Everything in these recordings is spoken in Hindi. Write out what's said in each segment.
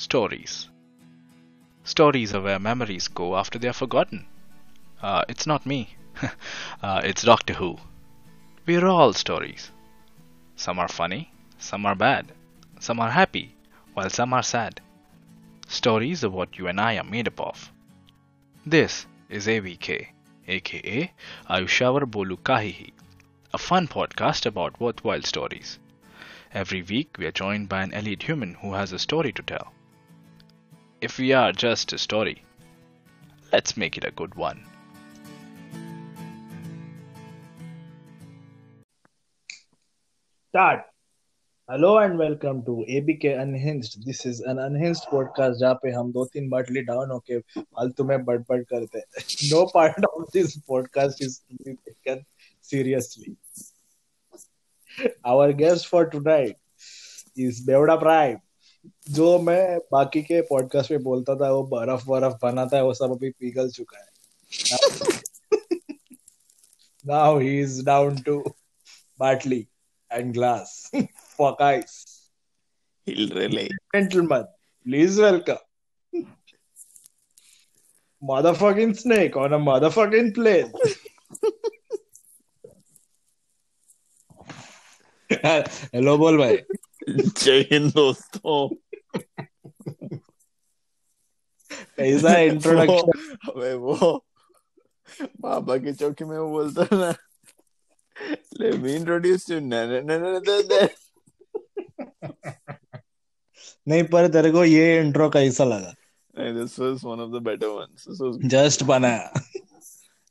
Stories. Stories are where memories go after they are forgotten. Uh, it's not me. uh, it's Doctor Who. We're all stories. Some are funny, some are bad, some are happy, while some are sad. Stories are what you and I are made up of. This is AVK, aka Ayushavar Bolu Kahihi, a fun podcast about worthwhile stories. Every week we are joined by an elite human who has a story to tell. If we are just a story, let's make it a good one. Start. Hello and welcome to ABK Unhinged. This is an unhinged podcast जहाँ पे हम दो तीन बाटली डाउन होके फालतू में बड़बड़ करते हैं. No part of this podcast is to be taken seriously. Our guest for tonight is बेवड़ा प्राइम जो मैं बाकी के पॉडकास्ट में बोलता था वो बर्फ़ बर्फ़ बना था वो सब अभी पिघल चुका है। Now he is down to बाटली and glass Fock ice gentleman please welcome motherfucking snake on a motherfucking plane. Hello बोल भाई जय हिंद दोस्तों ऐसा इंट्रोडक्शन अबे वो बाबा की चौकी में वो बोलता है ना ले मी इंट्रोड्यूस यू न न न न न न नहीं पर तेरे को ये इंट्रो कैसा लगा नहीं this was one of the better ones this was just बनाया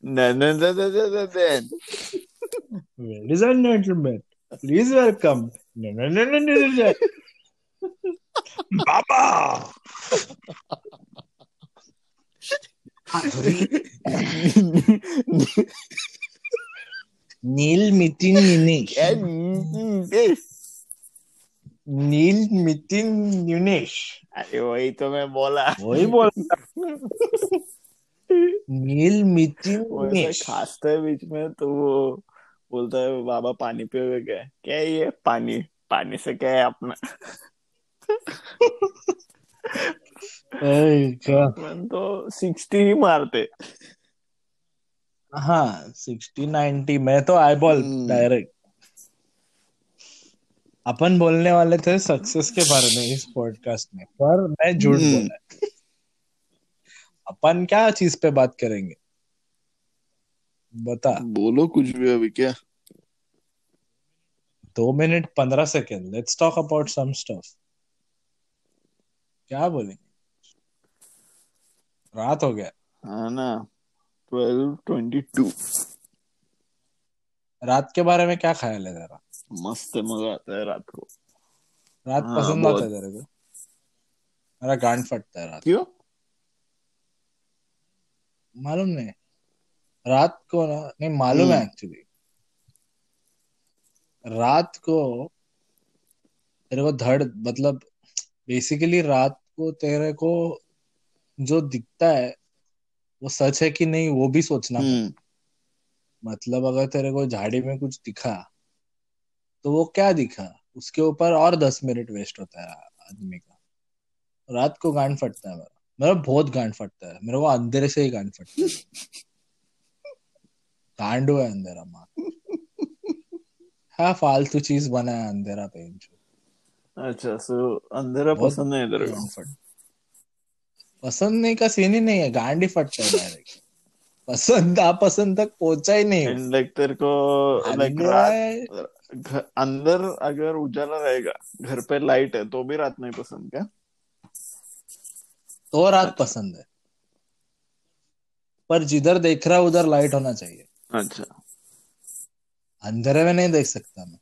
न न न न न न न Ladies and gentlemen, please welcome. No, no, no, no, no, no, no. Baba. नील मितिन निनेश? नील मितिन निनेश। अरे वही तो मैं बोला। वही बोल नील मितिन निनेश। खांसता है बीच में तो वो बोलता है बाबा पानी पियोगे क्या? क्या ये? पानी पानी से क्या है अपना? मन तो सिक्सटी ही मारते। हाँ सिक्सटी नाइनटी मैं तो आई बॉल हम्म। डायरेक्ट अपन बोलने वाले थे सक्सेस के बारे में इस पॉडकास्ट में पर मैं झूठ हम्म। बोला अपन क्या चीज़ पे बात करेंगे? बता। बोलो कुछ भी अभी क्या? दो मिनट पंद्रह second. Let's talk about some stuff क्या बोलेंगे? रात हो गया। हाँ ना। ट्वेल्व ट्वेंटी टू रात के बारे में क्या ख्याल है तेरा? मस्त मज़ा आता है रात को। रात हाँ, पसंद आता है तेरे को? मेरा गांड फटता है रात क्यों? मालूम नहीं। रात को ना नहीं मालूम है हम्म। एक्चुअली रात को तेरे को धड़ मतलब बेसिकली रात को तेरे को जो दिखता है वो सच है कि नहीं वो भी सोचना हम्म। मतलब अगर तेरे को झाड़ी में कुछ दिखा तो वो क्या दिखा? उसके ऊपर और दस मिनट वेस्ट होता है आदमी का। रात को गांड फटता है मेरा। मेरा बहुत गांड फटता है। मेरे को अंधेरे से ही गांड फटता है। गांड हुआ है अंधेरा माँ। हाँ फालतू चीज़ बना है अंधेरा पे अच्छा सो अंधेरा पसंद नहीं है फट पसंद नहीं का सीन ही नहीं है गांड फटता है डायरेक्ट पसंद पसंद तक पहुँचा ही नहीं। लाइक तेरे को लाइक रात अंदर अगर उजाला रहेगा घर पे लाइट है तो भी रात नहीं पसंद क्या? तो रात पसंद है। पर जिधर देख रहा उधर लाइट होना चाहिए। अच्छा। अंधेरे में नहीं देख सकता मैं।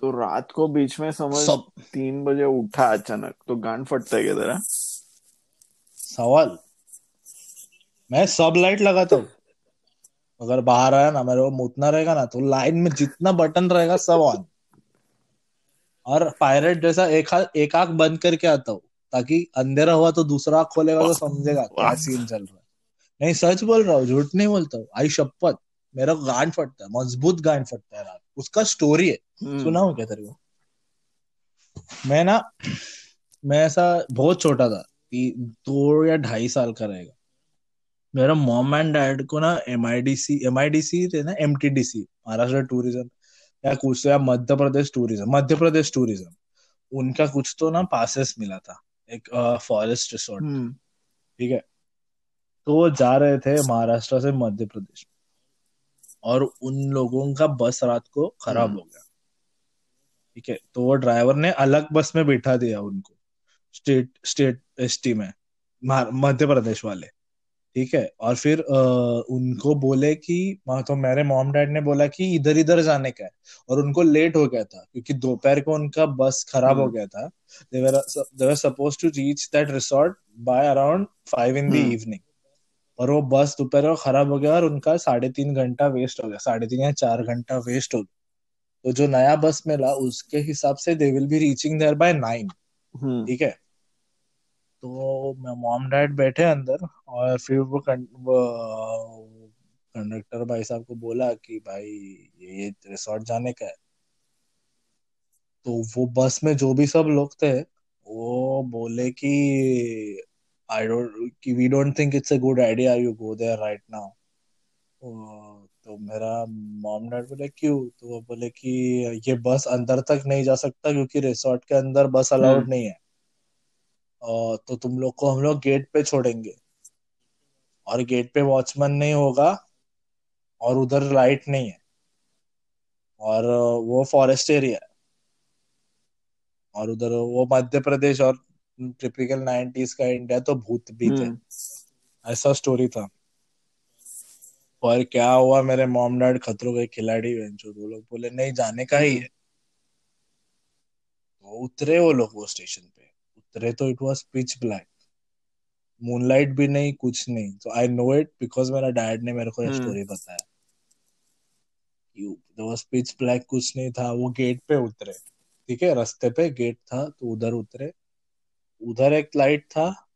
तो रात को बीच में समझ सब तीन बजे उठा अचानक तो गांड फटता है क्या तेरा सवाल? मैं सब लाइट लगाता हूँ। अगर बाहर आया ना मेरे को मुतना रहेगा ना तो लाइन में जितना बटन रहेगा सब ऑन। और पायरेट जैसा एक एक आँख बंद करके आता हूँ ताकि अंधेरा हुआ तो दूसरा आँख खोलेगा तो समझेगा क्या सीन चल रहा है। नहीं सच बोल रहा हूँ झूठ नहीं बोलता हूँ आई शपथ। मेरा गांड फटता है मज़बूत गांड फटता है रात उसका स्टोरी है। हम्म, सुना हूँ क्या तेरे को? मैं ना मैं ऐसा बहुत छोटा था ती- दो या ढाई साल का रहेगा। मेरा मॉम एंड डैड को ना M I D C M I D C थे ना M T D C Maharashtra tourism या कुछ या मध्य प्रदेश टूरिज़्म मध्य प्रदेश टूरिज़्म उनका कुछ तो ना पासेस मिला था एक फॉरेस्ट रिसोर्ट हम्म। ठीक है? तो वो जा रहे थे महाराष्ट्र से मध्य प्रदेश। और उन लोगों का बस रात को खराब हम्म। हो गया। ठीक है? तो वो ड्राइवर ने अलग बस में बिठा दिया उनको स्टेट स्टेट एसटी में मध्य प्रदेश वाले। ठीक है? और फिर अ, उनको बोले कि तो मेरे मॉम डैड ने बोला कि इधर इधर जाने का है। और उनको लेट हो गया था क्योंकि दोपहर को उनका बस खराब हो हम्म। गया था। They were suppose to reach that resort by around five in the hmm. Evening और वो बस दोपहर को खराब हो गया और उनका साढ़े तीन घंटा वेस्ट हो गया। साढ़े तीन या चार घंटा वेस्ट हो गया। तो जो नया बस मिला उसके हिसाब से they will be reaching there by nine ठीक है? तो मॉम डैड बैठे अंदर और फिर वो वो कंडक्टर भाई साहब को बोला कि भाई ये ये रिसोर्ट जाने का है। तो वो बस में जो भी सब लोग थे वो बोले कि आई डोंट कि we don't think it's a good idea you go there right now तो मेरा मॉम डैड बोले क्यों? तो वो बोले कि ये बस अंदर तक नहीं जा सकता क्योंकि रिसोर्ट के अंदर बस अलाउड हम्म। नहीं है। तो तुम लोग को हम लोग गेट पे छोड़ेंगे। और गेट पे वॉचमैन नहीं होगा और उधर लाइट नहीं है। और वो फॉरेस्ट एरिया है। और उधर वो मध्य प्रदेश और टिपिकल नाइनटीज का इंडिया तो भूत भी थे। हम्म। ऐसा स्टोरी था। और क्या हुआ मेरे मॉम डैड खतरों के खिलाड़ी जो वो लोग बोले नहीं जाने का ही है। तो उतरे वो लोग वो स्टेशन पे। उतरे तो it was pitch black moonlight भी नहीं कुछ नहीं। तो आई नो इट बिकॉज़ मेरा डैड ने मेरे को ये हम्म। स्टोरी बताया। वाज पिच ब्लैक कुछ नहीं था। वो गेट पे उतरे। ठीक है रास्ते पे गेट था तो उधर उतरे। उधर एक लाइट था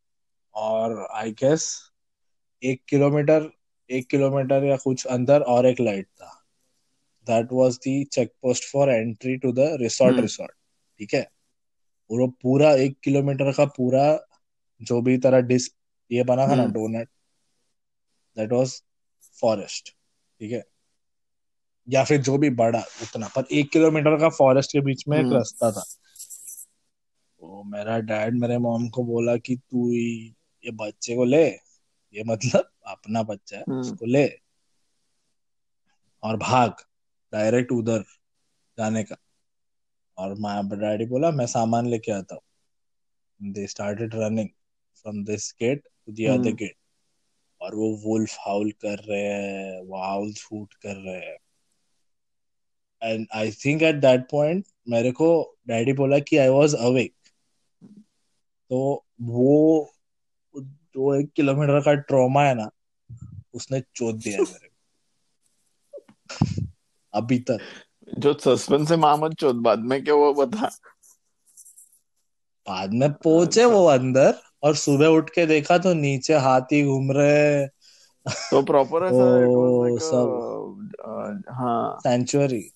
और आई गेस एक किलोमीटर एक किलोमीटर या कुछ अंदर और एक लाइट था that was the check post for entry to the resort. Resort ठीक है और वो पूरा एक किलोमीटर का पूरा जो भी तरह डिस ये बना था ना। डोनट दैट वाज फॉरेस्ट ठीक है या फिर जो भी बड़ा उतना पर एक किलोमीटर का फॉरेस्ट के बीच में एक हम्म। रास्ता था तो मेरा डैड मेरे मॉम को बोला कि तू ये बच्चे को ले ये मतलब अपना बच्चा है हम्म। उसको ले और भाग डायरेक्ट उधर जाने का। और माँ डैडी बोला मैं सामान लेके आता हूँ। They started running from this gate to the other. Gate और वो वुल्फ हाउल कर रहे हैं वो हाउल शूट कर रहे हैं। And I think at that point मेरे को डैडी बोला कि आई वाज अवेक तो वो जो एक किलोमीटर का ट्रॉमा है ना उसने चोट दिया है मेरे अभी तक। जो सस्पेंस है मोहम्मद चौथ बाद में क्या वो बता? बाद में पहुँचे अच्छा। वो अंदर और सुबह उठ के देखा तो नीचे हाथी घूम रहे तो प्रॉपर was ओ, सब। हाँ। सैंक्चुअरी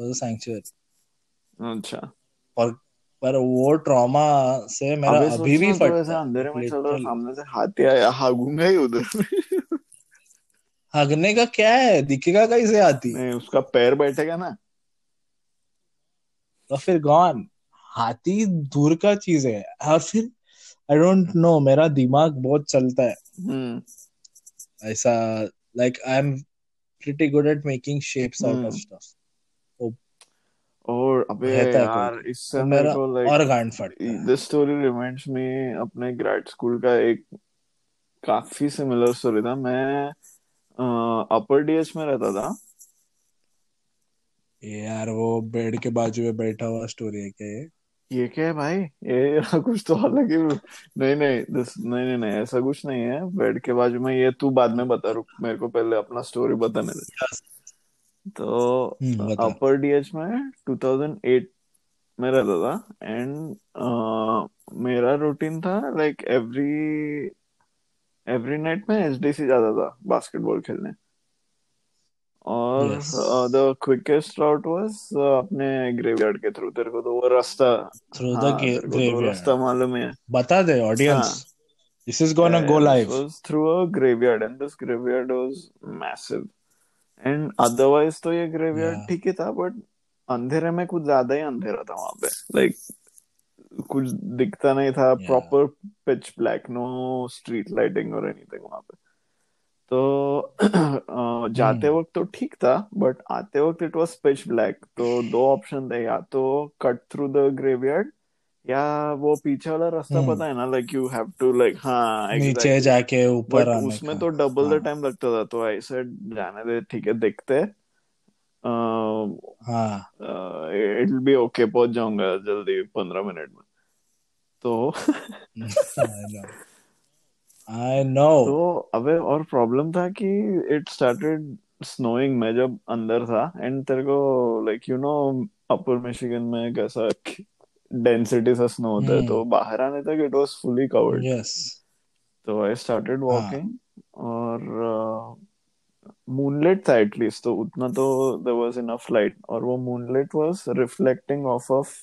सैंक्चुअरी अच्छा। और पर वो ट्रॉमा से मेरा अभी भी सोचना तो फटता ऐसे है अंधेरे में चल रहा Literally. सामने से हाथी आया हागूँगा ही उधर। हगने का क्या है? दिखेगा कैसे हाथी? नहीं उसका पैर बैठेगा ना। तो फिर गॉन हाथी दूर का चीज़ है। और फिर आई डोंट नो मेरा दिमाग बहुत चलता है। हम्म। ऐसा like I am pretty good at making shapes out of. Stuff और अबे यार इससे तो मेरे को और गांड फटता दिस स्टोरी रिमाइंड्स मी अपने ग्रेड स्कूल का एक काफ़ी सिमिलर स्टोरी था। मैं अपर डीएच में रहता था। यार वो बेड के बाजू में बैठा हुआ स्टोरी है क्या ये? ये क्या है भाई? ये कुछ तो अलग ही नहीं नहीं दिस नहीं नहीं नहीं ऐसा कुछ नहीं है। बेड के बाजू में ये तू बाद में बता रुक मेरे को पहले अपना स्टोरी बताने दे। तो हम्म। अपर डीएच में 2008 में रहता था एंड मेरा रूटीन था लाइक एवरी एवरी नाइट में एसडीसी जाता था बास्केटबॉल खेलने। और द क्विकेस्ट राउट वाज अपने ग्रेवयार्ड के थ्रू तेरे को तो वो रास्ता। को तो graveyard. रास्ता मालूम है बता दे audience this is gonna go live was through a graveyard and this graveyard was and otherwise तो ये ग्रेवियर्ड ठीक ही था बट अंधेरे में कुछ ज़्यादा ही अंधेरा था वहाँ पे। लाइक like, कुछ दिखता नहीं था proper pitch black no street lighting और एनीथिंग वहाँ पे। तो जाते hmm. वक्त तो ठीक था बट आते वक्त इट वॉज़ पिच ब्लैक तो दो ऑप्शन थे या तो कट थ्रू द ग्रेवियर्ड या वो पीछे वाला रास्ता Hmm. पता है ना like you have to like हाँ नीचे. जाके ऊपर आने उसमें तो डबल द। टाइम लगता था तो आई सेड जाने दे ठीक है देखते हाँ इट विल बी ओके पहुँच जाऊँगा जल्दी पंद्रह मिनट में तो आई नो तो अबे और प्रॉब्लम था कि इट स्टार्टेड स्नोइंग मैं जब अंदर था एंड तेरे को like you know upper Michigan में कैसा डेंसिटी सा स्नो होता है हम्म। तो बाहर आने तक it was fully covered yes तो आई स्टार्टेड हाँ। वॉकिंग और मूनलाइट था एटलीस्ट तो उतना तो देयर वाज इनफ लाइट और वो moonlight was reflecting off off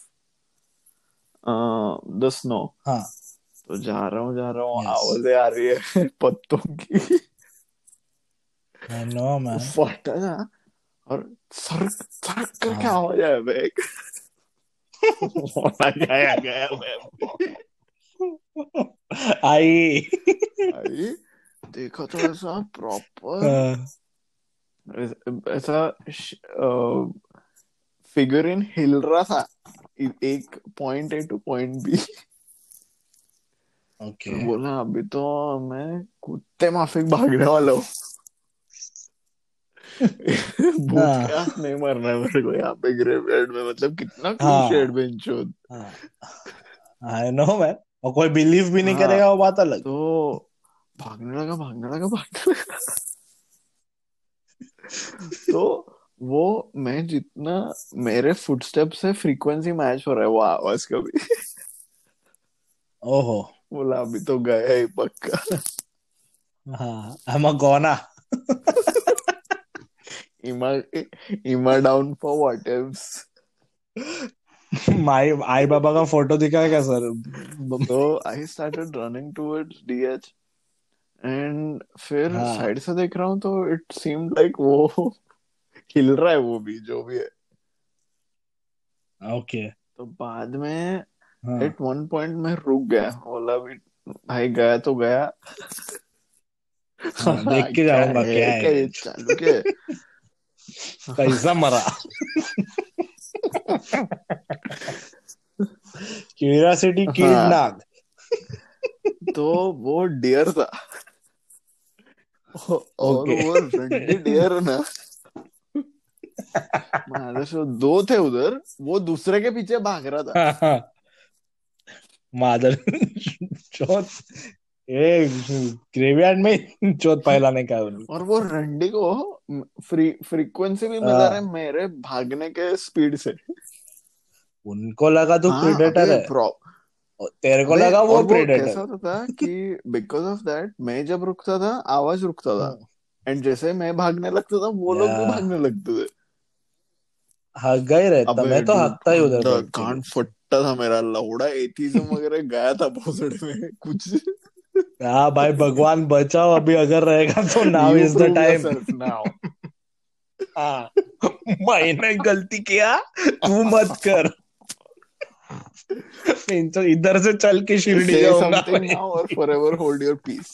the snow हाँ. तो जा रहा हूँ जा रहा हूँ Yes. आवाज़ें आ रही है पत्तों की। फटा था और सरक सरक करके हाँ। आवाज़ आया बैग गया गया मैं आई देखा तो ऐसा प्रॉपर ऐसा फिगर इन हिल रहा था एक point A to point B okay बोला अभी तो मैं कुत्ते माफिक भागने वाला हूँ भूत हाँ। नहीं मरना मेरे को यहाँ पे ग्रेवयार्ड में मतलब कितना। क्लीशेड बेंचोद आई नो मैन और कोई बिलीव भी नहीं हाँ। करेगा वो बात अलग। तो भागने लगा भागने लगा भागने लगा। तो वो मैं जितना मेरे फुटस्टेप से फ्रीक्वेंसी मैच हो रहा है वो आवाज़ का भी ओहो। बोला अभी तो गया ही पक्का। हाँ। आई एम अ गोना इमा डाउन फॉर व्हाट माई आई बाबा का फ़ोटो दिखा है क्या सर तो I started running towards DH and फिर हाँ। साइड से देख रहा हूँ तो इट सीम्ड लाइक वो हिल रहा है वो भी जो भी है। ओके तो बाद में हाँ। एट वन पॉइंट में रुक गया बोला भी भाई गया तो गया। हाँ, देख के जाऊँगा क्या है? क्या है? मरा क्यूरियोसिटी किल्ड। नाग तो वो डियर था। और वो रंडी डियर ना। दो थे उधर वो दूसरे के पीछे भाग रहा था। मादर चौथ ग्रेवयार्ड में चौथ फैलाने का और वो रंडी को फ्री फ्रीक्वेंसी भी मिला हाँ। रहा है मेरे भागने के स्पीड से। उनको लगा तू हाँ, प्रेडेटर है। तेरे को लगा वो और कैसा प्रेडेटर होता था कि बिकॉज़ ऑफ़ दैट मैं जब रुकता था आवाज़ रुकता था। एंड जैसे मैं भागने लगता था वो लोग भी भागने लगते थे। हग्गा ही रहता मैं तो हकता ही उधर। कान फट्टा था मेरा लौड़ा एथीज्म वगैरह गया था भोसड़े में कुछ। हाँ भाई भगवान बचाओ अभी अगर रहेगा तो नाउ इज़ द टाइम हाँ। मैंने गलती किया तू मत कर। तो इधर से चल के शिरडी जाऊँगा something now or forever hold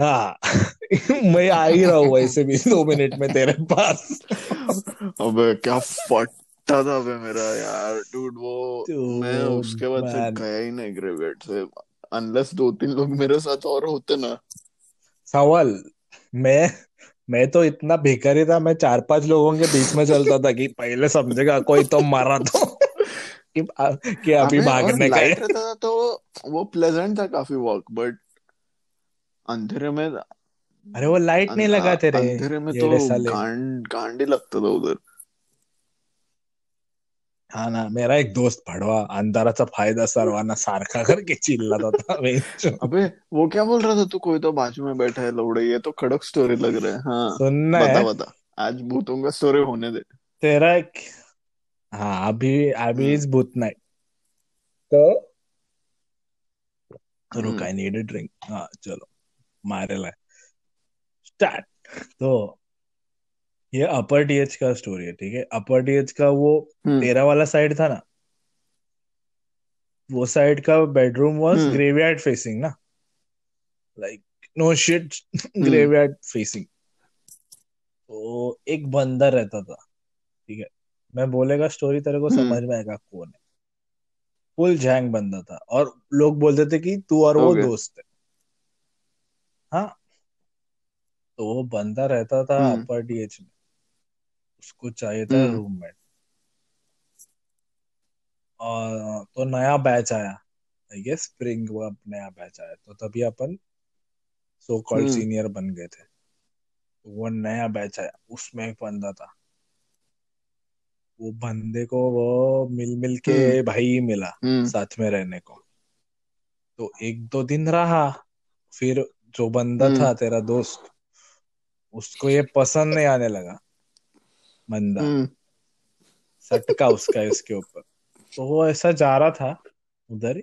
हाँ। मैं आ ही रहा हूँ वैसे भी दो मिनट में तेरे पास। अबे क्या फट्टा था बे मेरा यार डूड वो मैं उसके बाद से गया ही नहीं ग्रेवेट से। अनलेस दो तीन लोग मेरे साथ और होते ना। सवाल मैं मैं तो इतना भिखारी था मैं चार पाँच लोगों के बीच में चलता था कि पहले समझेगा कोई तो मारा तो। कि, कि अभी भागने का था तो वो प्लेजेंट था काफ़ी वॉक बट अंधेरे में अरे वो लाइट नहीं लगा तेरे अंधेरे में तो गांड गांड ही लगता था उधर। हा ना मेरा एक दोस्त भडवा अंधाराचा फायदा सर्वांना सारखा करके चिल्लात होता. अबे वो क्या बोल रहा था तू? कोई तो बाजू में बैठा है लौड़े. ये तो खड़क स्टोरी लग रहा है. हाँ सुनना बता है बता. आज भूतों का स्टोरी होने दे. तेरा एक हाँ अभी अभी इज बुथ नाइट तो रुक आई नीड अ ड्रिंक हाँ चलो मारे ला स्टार्ट तो ये अपर डीएच का स्टोरी है ठीक है? अपर डीएच का वो हम्म। तेरा वाला साइड था ना? वो साइड का bedroom was hmm. Graveyard facing ना? Like no shit hmm. Graveyard facing तो एक बंदर रहता था ठीक है? मैं बोलेगा स्टोरी तेरे को समझ हम्म में आएगा कौन है? फुल जैंग बंदा था और लोग बोलते थे कि तू और वो दोस्त है। हाँ? तो वो बंदा रहता था हम्म। अपर डीएच में। उसको चाहिए था हम्म। रूममेट और तो नया बैच आया आई गेस स्प्रिंग वो अब नया बैच आया। तो तभी अपन सो कॉल्ड हम्म। सीनियर बन गए थे। तो वो नया बैच आया उसमें एक बंदा था। वो बंदे को वो मिल मिल के हम्म। भाई मिला हम्म। साथ में रहने को। तो एक दो दिन रहा फिर जो बंदा हम्म। था तेरा दोस्त उसको ये पसंद नहीं आने लगा। बंदा हम्म। सटका उसका इसके ऊपर। तो वो ऐसा जा रहा था उधर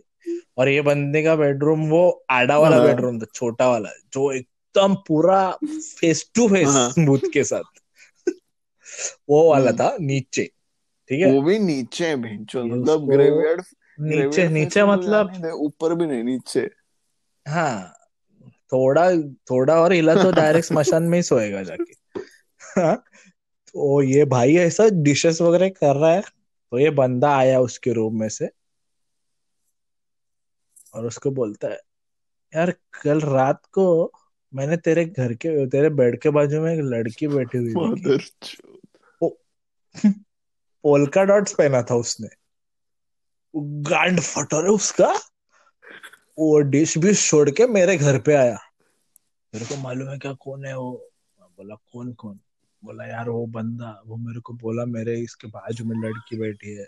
और ये बंदे का बेडरूम वो आड़ा वाला हाँ। बेडरूम था छोटा वाला जो एकदम पूरा फेस टू फेस भूत के साथ। वो वाला हम्म। था नीचे ठीक है? वो भी नीचे मतलब ग्रेवयार्ड नीचे नीचे तो मतलब ऊपर भी नहीं नीचे। हाँ थोड़ा थोड़ा और हिला तो डायरेक्ट स्मशान में ही सोएगा जाके। हाँ, तो ये भाई ऐसा डिशेस वगैरह कर रहा है तो ये बंदा आया उसके रूम में से। और उसको बोलता है यार कल रात को मैंने तेरे घर के तेरे बेड के बाजू में एक लड़की बैठी हुई वो पोल्का डॉट्स पहना था उसने। गांड फटा रे उसका। वो डिश भी छोड़ के मेरे घर पे आया। मेरे को मालूम है क्या कौन है वो। बोला कौन कौन? बोला यार वो बंदा वो मेरे को बोला मेरे इसके बाजू में लड़की बैठी है।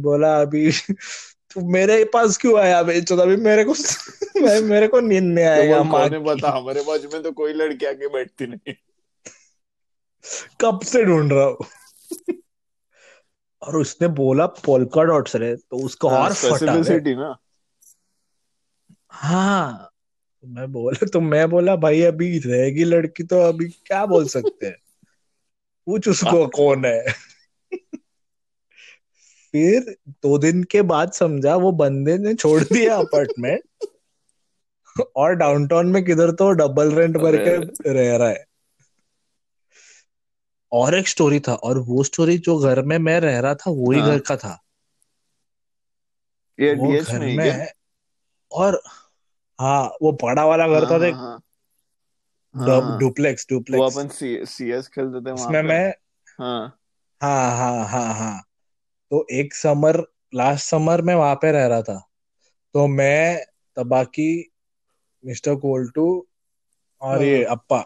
बोला अभी तू मेरे पास क्यों आया बेचो अभी मेरे को मैं मेरे को नींद नहीं तो आएगा माँ है बता हमारे बाजू में तो कोई लड़की आके बैठती नहीं। कब से ढूंढ रहा हूँ? और उसने बोला पोल्का डॉट्स रे। तो उसको हाँ और फटा रे स्पेसिफिसिटी ना। हाँ तो मैं बोला तो मैं बोला भाई अभी रहेगी लड़की तो अभी क्या बोल सकते हैं? पूछ उसको कौन है? फिर दो दिन के बाद समझा वो बंदे ने छोड़ दिया अपार्टमेंट और डाउनटाउन में किधर तो डबल रेंट भर के रह रहा है। और एक स्टोरी था और वो स्टोरी जो घर में मैं रह रहा था वही हाँ घर का था। ये वो घर में ही और हाँ वो बड़ा वाला घर था हाँ देख। हाँ हाँ। हाँ डुप्लेक्स वो डुप्लेक्स अपन सी सीएस खेलते थे वहाँ उसमें मैं हाँ। हाँ हाँ हाँ हाँ। तो एक समर लास्ट समर में वहाँ पे रह रहा था। तो मैं तबाकी मिस्टर कोल्टू और ये अप्पा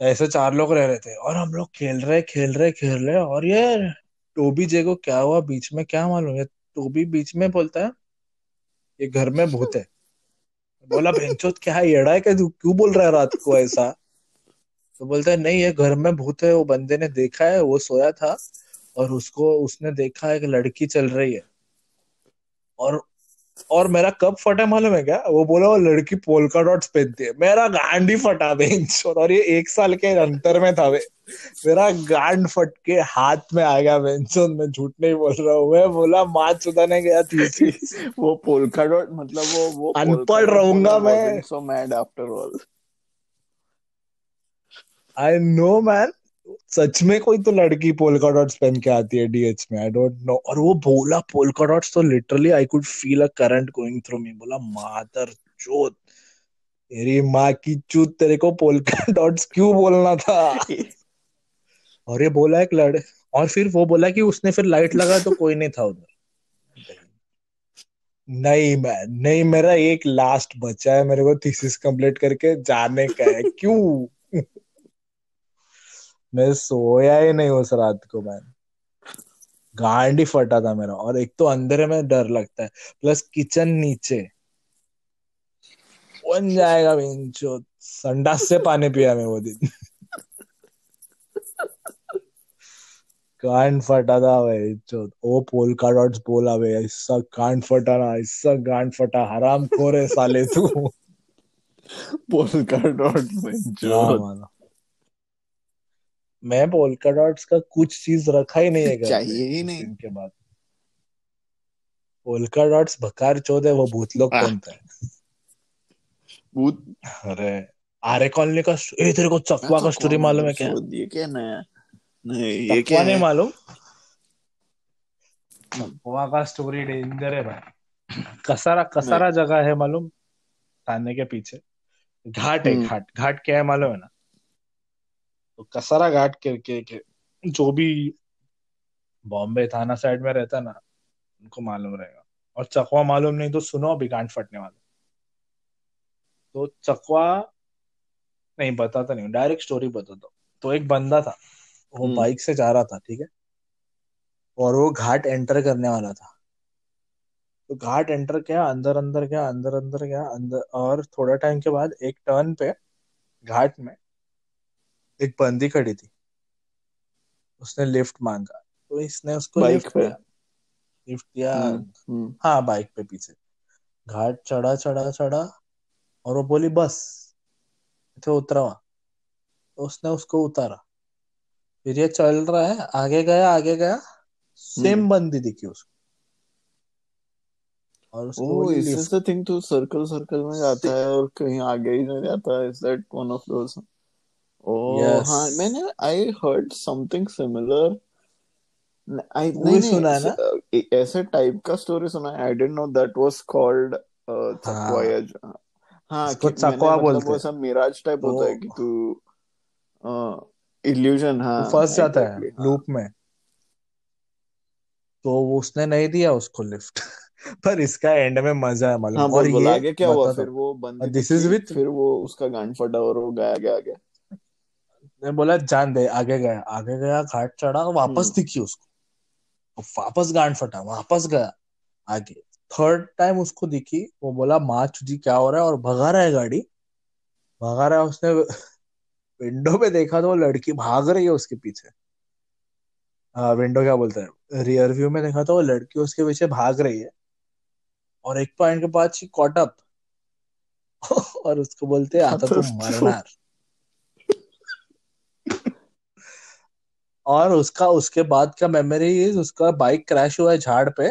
ऐसे चार लोग रह रहे थे। और हम लोग खेल रहे खेल रहे खेल रहे। और ये टोबी जे को क्या हुआ? बीच में क्या मालूम है? टोबी बीच में बोलता है ये घर में भूत है। बोला भेंचोद क्या है, येड़ा है क्या? तू क्यों बोल रहा है रात को ऐसा? तो बोलता है, नहीं, ये घर में भूत है, वो बंदे ने देखा है, वो सोया था और उसको, उसने देखा, एक लड़की चल रही है और और मेरा कब फटा मालूम है क्या? वो बोला वो लड़की पोल्का डॉट्स पहनती है। मेरा गांड ही फटा बेंच और ये एक साल के अंतर में था वे। मेरा गांड फट के हाथ में आ गया बेंच मैं झूठ नहीं बोल रहा हूँ। मैं बोला माँ चुदाने गया थी थी वो पोल्का डॉट मतलब वो वो अनपढ़ रहूँगा मैं। So mad after all I know man सच में कोई तो लड़की पोल्का डॉट्स पहन के आती है डीएच में आई डोंट नो और वो बोला पोल्का डॉट्स तो literally I could feel a current going through me बोला मादर चोद तेरी माँ की चूत तेरे को पोल्का डॉट्स क्यों बोलना था? और ये बोला एक लड़े और फिर वो बोला कि उसने फिर लाइट लगा तो कोई नहीं था उधर। नहीं मैं नहीं मेरा एक लास्ट बचा है मेरे को थीसिस कंप्लीट करके जाने का है। क्यों? मैं सोया ही नहीं उस रात को मैं गांड ही फटा था मेरा और एक तो अंधेरे में डर लगता है। प्लस किचन नीचे। बन जाएगा बेंचो? संडास से पानी पिया मैं वो दिन। कान फटा था भाई जो ओ पोलका डॉट्स बोला भाई ऐसा कांड फटा ना ऐसा गांड फटा हराम खोरे साले तू। पोलका डॉट में जो मैं पोलका डॉट्स का कुछ चीज़ रखा ही नहीं है घर चाहिए ही नहीं। के बाद। पोलका डॉट्स बकार चौथ है वो भूत लोग आह, पहनते हैं भूत। अरे आर्य कॉलोनी का ए तेरे को चकवा तो का स्टोरी मालूम है क्या? ये क्या नया? नहीं ये क्या नहीं मालूम। चकवा का स्टोरी डेंजर है भाई। कसारा कसारा जगह है मालूम थाने के पीछे। घाट है हम्म। घाट। घाट क्या है मालूम है ना? तो कसारा घाट के, के, जो भी बॉम्बे थाना साइड में रहता ना उनको मालूम रहेगा। और चकवा मालूम नहीं तो सुनो अभी गांड फटने वाला। तो चकवा नहीं बताता नहीं डायरेक्ट स्टोरी बताता तो एक बंदा था वो हम्म। बाइक से जा रहा था ठीक है? और वो घाट एंटर करने वाला था। तो घाट एंटर किया अंदर अंदर गया अंदर अंदर गया अंदर और थोड़ा टाइम के बाद एक टर्न पे घाट में एक बंदी खड़ी थी। उसने लिफ्ट मांगा। तो इसने उसको बाइक लिफ्ट पे? दिया। लिफ्ट दिया। हम्म हम्म। हाँ बाइक पे पीछे। घाट चढ़ा चढ़ा चढ़ा और वो बोली बस। इथे उतरा हुआ तो उसने उसको उतारा। फिर ये चल रहा है। आगे गया आगे गया। Same hmm. बंदी दिखी उसको। और उसको ओ इज़ द थिंग तू सर्कल सर्कल में जाता है और कहीं आगे ही नहीं जाता। Is that one of those हाँ मैंने I heard something similar I नहीं सुना है ना? ऐसे टाइप का स्टोरी सुना है. I didn't know that was called हाँ। हाँ कि चकवा मतलब बोलते हैं। मिराज टाइप होता है कि तो इल्यूजन हाँ फंस जाता है हाँ। लूप में। तो वो उसने नहीं दिया उसको लिफ्ट पर इसका एंड में मज़ा है मालूम। हाँ और ये आगे क्या हुआ? फिर वो बंदी दिस इज़ विथ फिर वो उसका गांड फटा और वो गया गया गया। ने बोला जान दे आगे गया आगे गया घाट चढ़ा वापस हम्म दिखी उसको। तो वापस गांड फटा वापस गया आगे। थर्ड टाइम उसको दिखी वो बोला माँ तुझी क्या हो रहा है? और भगा रहा है गाड़ी। भगा रहा है उसने विंडो पे देखा तो वो लड़की भाग रही है उसके पीछे। हाँ विंडो क्या बोलते हैं? रियर व्यू में देखा तो वो लड़की उसके पीछे भाग रही है। और एक पॉइंट के बाद शी कॉट अप और उसको बोलते आता तुम मरना और उसका उसके बाद का मेमोरी इज़ उसका बाइक क्रैश हुआ है झाड़ पे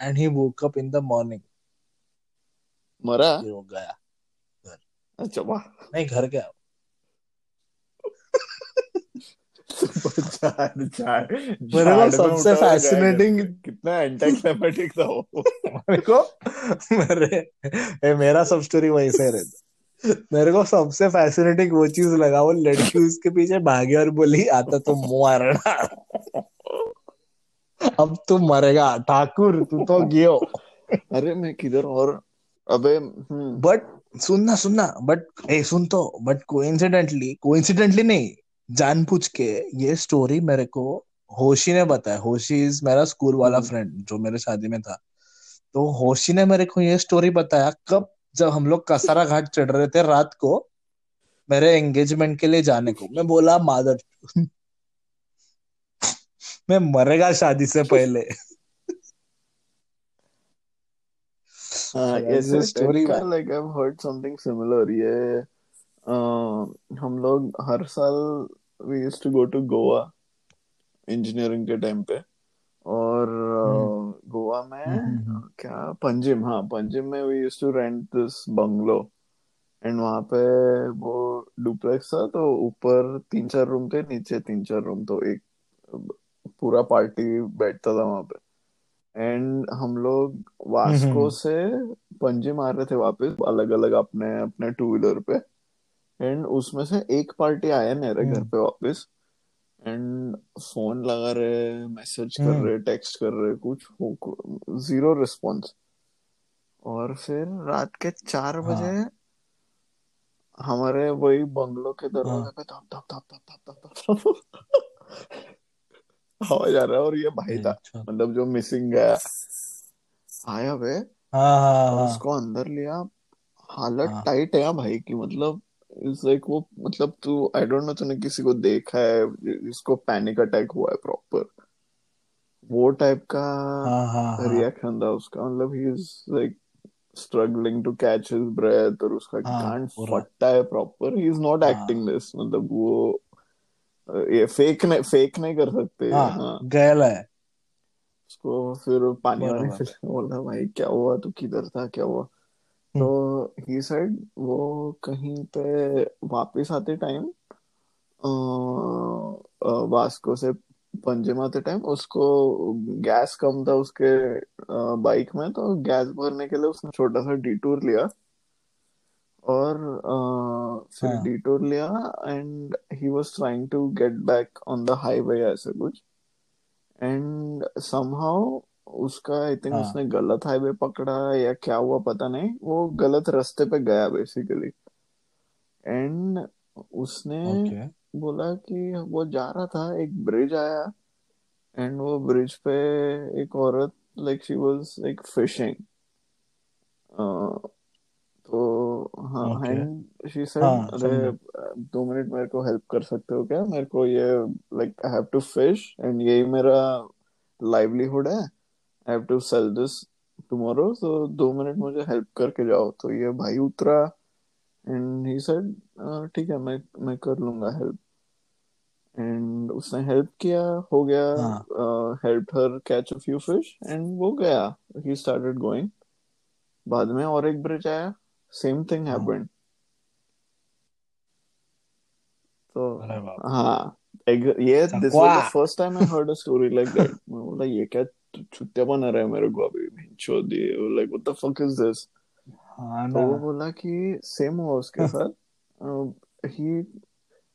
and he woke up in the morning मरा? वो गया। घर। अच्छा वाह। नहीं घर गया। मेरे को सबसे फैसिनेटिंग कितना एंटी क्लाइमेटिक था वो मेरे को मेरे मेरा सब स्टोरी वही से रहता मेरे को सबसे फैसिनेटिंग वो चीज़ लगा वो लड़की उसके पीछे भागी और बोली आता तुम मरना। अब तू मरेगा ठाकुर तू तो गियो अरे मैं किधर और अबे हम्म। बट सुनना सुनना बट ए सुन तो बट कोइंसिडेंटली कोइंसिडेंटली नहीं जानबूझ के ये स्टोरी मेरे को होशी ने बताया। होशी इज़ मेरा स्कूल वाला हम्म। फ्रेंड जो मेरे शादी में था। तो होशी ने मेरे को ये स्टोरी बताया कब जब हम लोग कसारा घाट चढ़ रहे थे रात को मेरे एंगेजमेंट के लिए जाने को मैं बोला मादर मैं मरेगा शादी से पहले man. Like I heard something similar ये हम लोग हर साल we used to go to Goa engineering के टाइम पे और हम्म, गोवा में हम्म, हम्म। क्या? पंजिम हाँ पंजिम में we used to rent this bungalow and वहाँ पे वो डुप्लेक्स था तो ऊपर तीन चार रूम थे नीचे तीन चार रूम तो एक पूरा पार्टी बैठता था वहाँ पे। एंड हम लोग वास्को से पंजिम आ रहे थे वापस अलग अलग अपने अपने टू व्हीलर पे। एंड उसमें से एक पार्टी आया मेरे घर पे वापस। एंड फ़ोन लगा रहे मैसेज कर रहे टेक्स्ट कर रहे कुछ ज़ीरो रिस्पॉन्स और फिर रात के चार बजे हाँ हमारे वही बंगलो के दरवाजे हाँ। पे धप धप धप धप धप धप हवा जा रहा है और ये भाई था अच्छा। मतलब जो मिसिंग गया। आया वे हाँ उसको अंदर लिया। हालत टाइट है भाई की मतलब इट्स लाइक वो मतलब तू आई डोंट नो तूने किसी को देखा है जिसको पैनिक अटैक हुआ है प्रॉपर वो टाइप का हाँ हाँ हाँ. रिएक्शन था उसका. मतलब he is like struggling to catch his breath और उसका हाँ कान फटता है. प्रॉपर ही इज़ नॉट हाँ. एक्टिंग दिस मतलब वो ये फेक नहीं फेक नहीं कर सकते. हाँ हाँ. गैल है. उसको फिर पानी वानी बोला भाई क्या हुआ? तू किधर था? क्या हुआ? तो ही said वो कहीं पे वापस आते टाइम वास्को से पंजे में आते टाइम उसको गैस कम था उसके बाइक में तो गैस भरने के लिए उसने छोटा सा डिटूर लिया। और फिर हाँ। डिटूर लिया and he was trying to get back on the highway ऐसे कुछ। एंड समहाउ उसका आई थिंक हाँ। उसने गलत हाईवे पकड़ा या क्या हुआ पता नहीं। वो गलत रास्ते पे गया बेसिकली एंड उसने ओके बोला कि वो जा रहा था एक ब्रिज आया। एंड वो ब्रिज पे एक औरत like she was like fishing तो हाँ एंड शी सेड अरे दो मिनट मेरे को हेल्प कर सकते हो क्या? मेरे को ये like I have to fish and यही मेरा लाइवलीहुड है। I have to sell this tomorrow तो दो मिनट मुझे हेल्प करके जाओ। तो ये भाई उतरा एंड ही सेड ठीक है मैं मैं कर लूँगा हेल्प एंड उसने हेल्प किया हो गया help her catch a few fish and वो गया। ही स्टार्टेड गोइंग बाद में और एक ब्रिज आया। सेम थिंग हैपेंड तो हाँ ये this was the first time I heard a story like that मैं बोला ये क्या छुट्टिया बना रहा है मेरे को अभी भिंचो दिए like what the fuck is this हाँ तो वो बोला कि सेम हुआ उसके साथ ही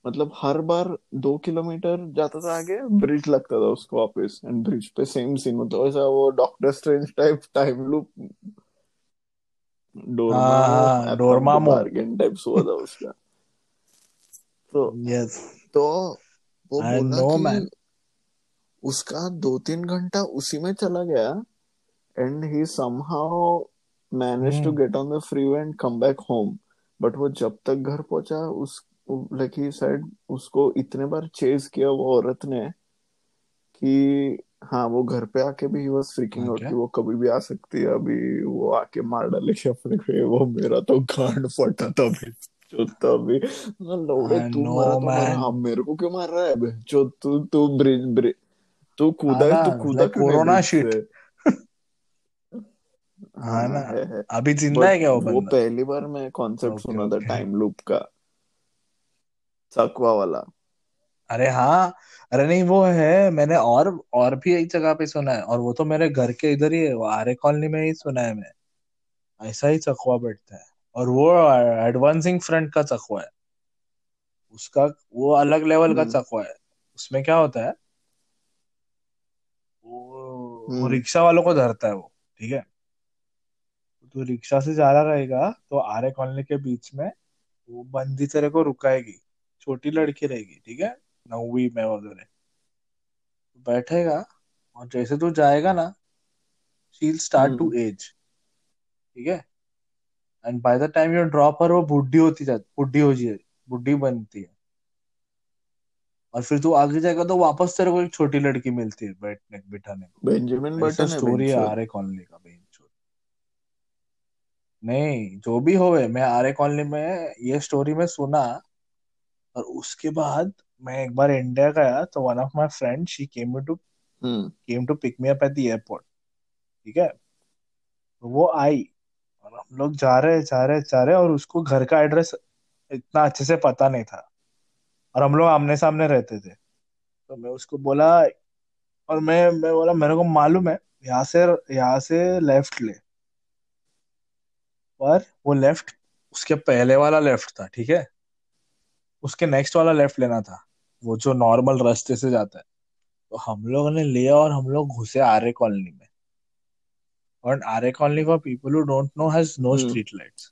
मतलब हर बार दो किलोमीटर जाता था आगे ब्रिज लगता था उसको वापस एंड ब्रिज पे सेम सीन मतलब ऐसा वो Doctor Strange type time loop Dormammu हाँ I've come to Dormammu bargain type हुआ था उसका. तो यस तो वो बोला कि उसका दो तीन घंटा उसी में चला गया and he somehow manage to get on the freeway and come back home but वो जब तक घर पहुँचा उस लाइक ही सेड उसको इतने बार चेज किया वो औरत ने कि हाँ वो घर पे आके भी ही वाज फ्रीकिंग आउट कि वो कभी भी आ सकती है अभी वो आके मार डालेगी अपने पे वो मेरा तो गांड फटा था भी जो तभी लौड़े आई तू नो मरा तो मरा। हम मेरे को क्यों मार रहा है बे? जो तू तू ब्रिज ब्रिज तू कूदा तू कूदा क्यों नहीं कोरोना शिट हाँ ना हाँ है है। अभी ज़िंदा है क्या वो वो बंदा? पहली बार मैं कॉन्सेप्ट ओके सुना था ओके। टाइम लूप का। चकवा वाला। अरे हाँ अरे नहीं वो है मैंने और और भी एक जगह पे सुना है और वो तो मेरे घर के इधर ही है वो आर्य कॉलोनी में ही सुना है मैं ऐसा ही चकवा बैठता है और वो एडवांसिंग फ्रंट का चकवा है। उसका वो अलग लेवल का हम्म। चकवा है। उसमें क्या होता है वो वो हम्म। रिक्शा वालों को धरता है वो ठीक है? तो रिक्शा से जा रहा रहेगा तो आर्य कॉलोनी के बीच में वो बंदी तेरे को रुकाएगी छोटी लड़की रहेगी ठीक है? नौवीं में वगैरह बैठेगा और जैसे तू जाएगा ना शील स्टार्ट टू एज ठीक है? And by the time you drop पर वो बुढ़ी होती जाती बुढ़ी हो जाती बुढ़ी बनती है। और फिर तू आगे जाएगा तो वापस तेरे को एक छोटी लड़की मिलती है बैठने बिठाने को। ऐसा बटन है स्टोरी है आर्य कॉलोनी का बेंचोद नहीं जो भी होवे मैं आर्य कॉलोनी में ये स्टोरी में सुना और उसके बाद मैं एक बार इंडिया गया तो one of my friend she came to came to pick me up at the airport ठीक है? तो वो आई और हम लोग जा रहे जा रहे जा रहे और उसको घर का एड्रेस इतना अच्छे से पता नहीं था। और हम लोग आमने सामने रहते थे। तो मैं उसको बोला और मैं मैं बोला मेरे को मालूम है यहाँ से यहाँ से लेफ़्ट ले। पर वो लेफ़्ट उसके पहले वाला लेफ़्ट था ठीक है? उसके नेक्स्ट वाला लेफ़्ट लेना था वो जो नॉर्मल रास्ते से जाता है। तो हम लोग ने लिया और हम लोग घुसे आर्य कॉलोनी में। और Arya Colony for people who don't know has no street lights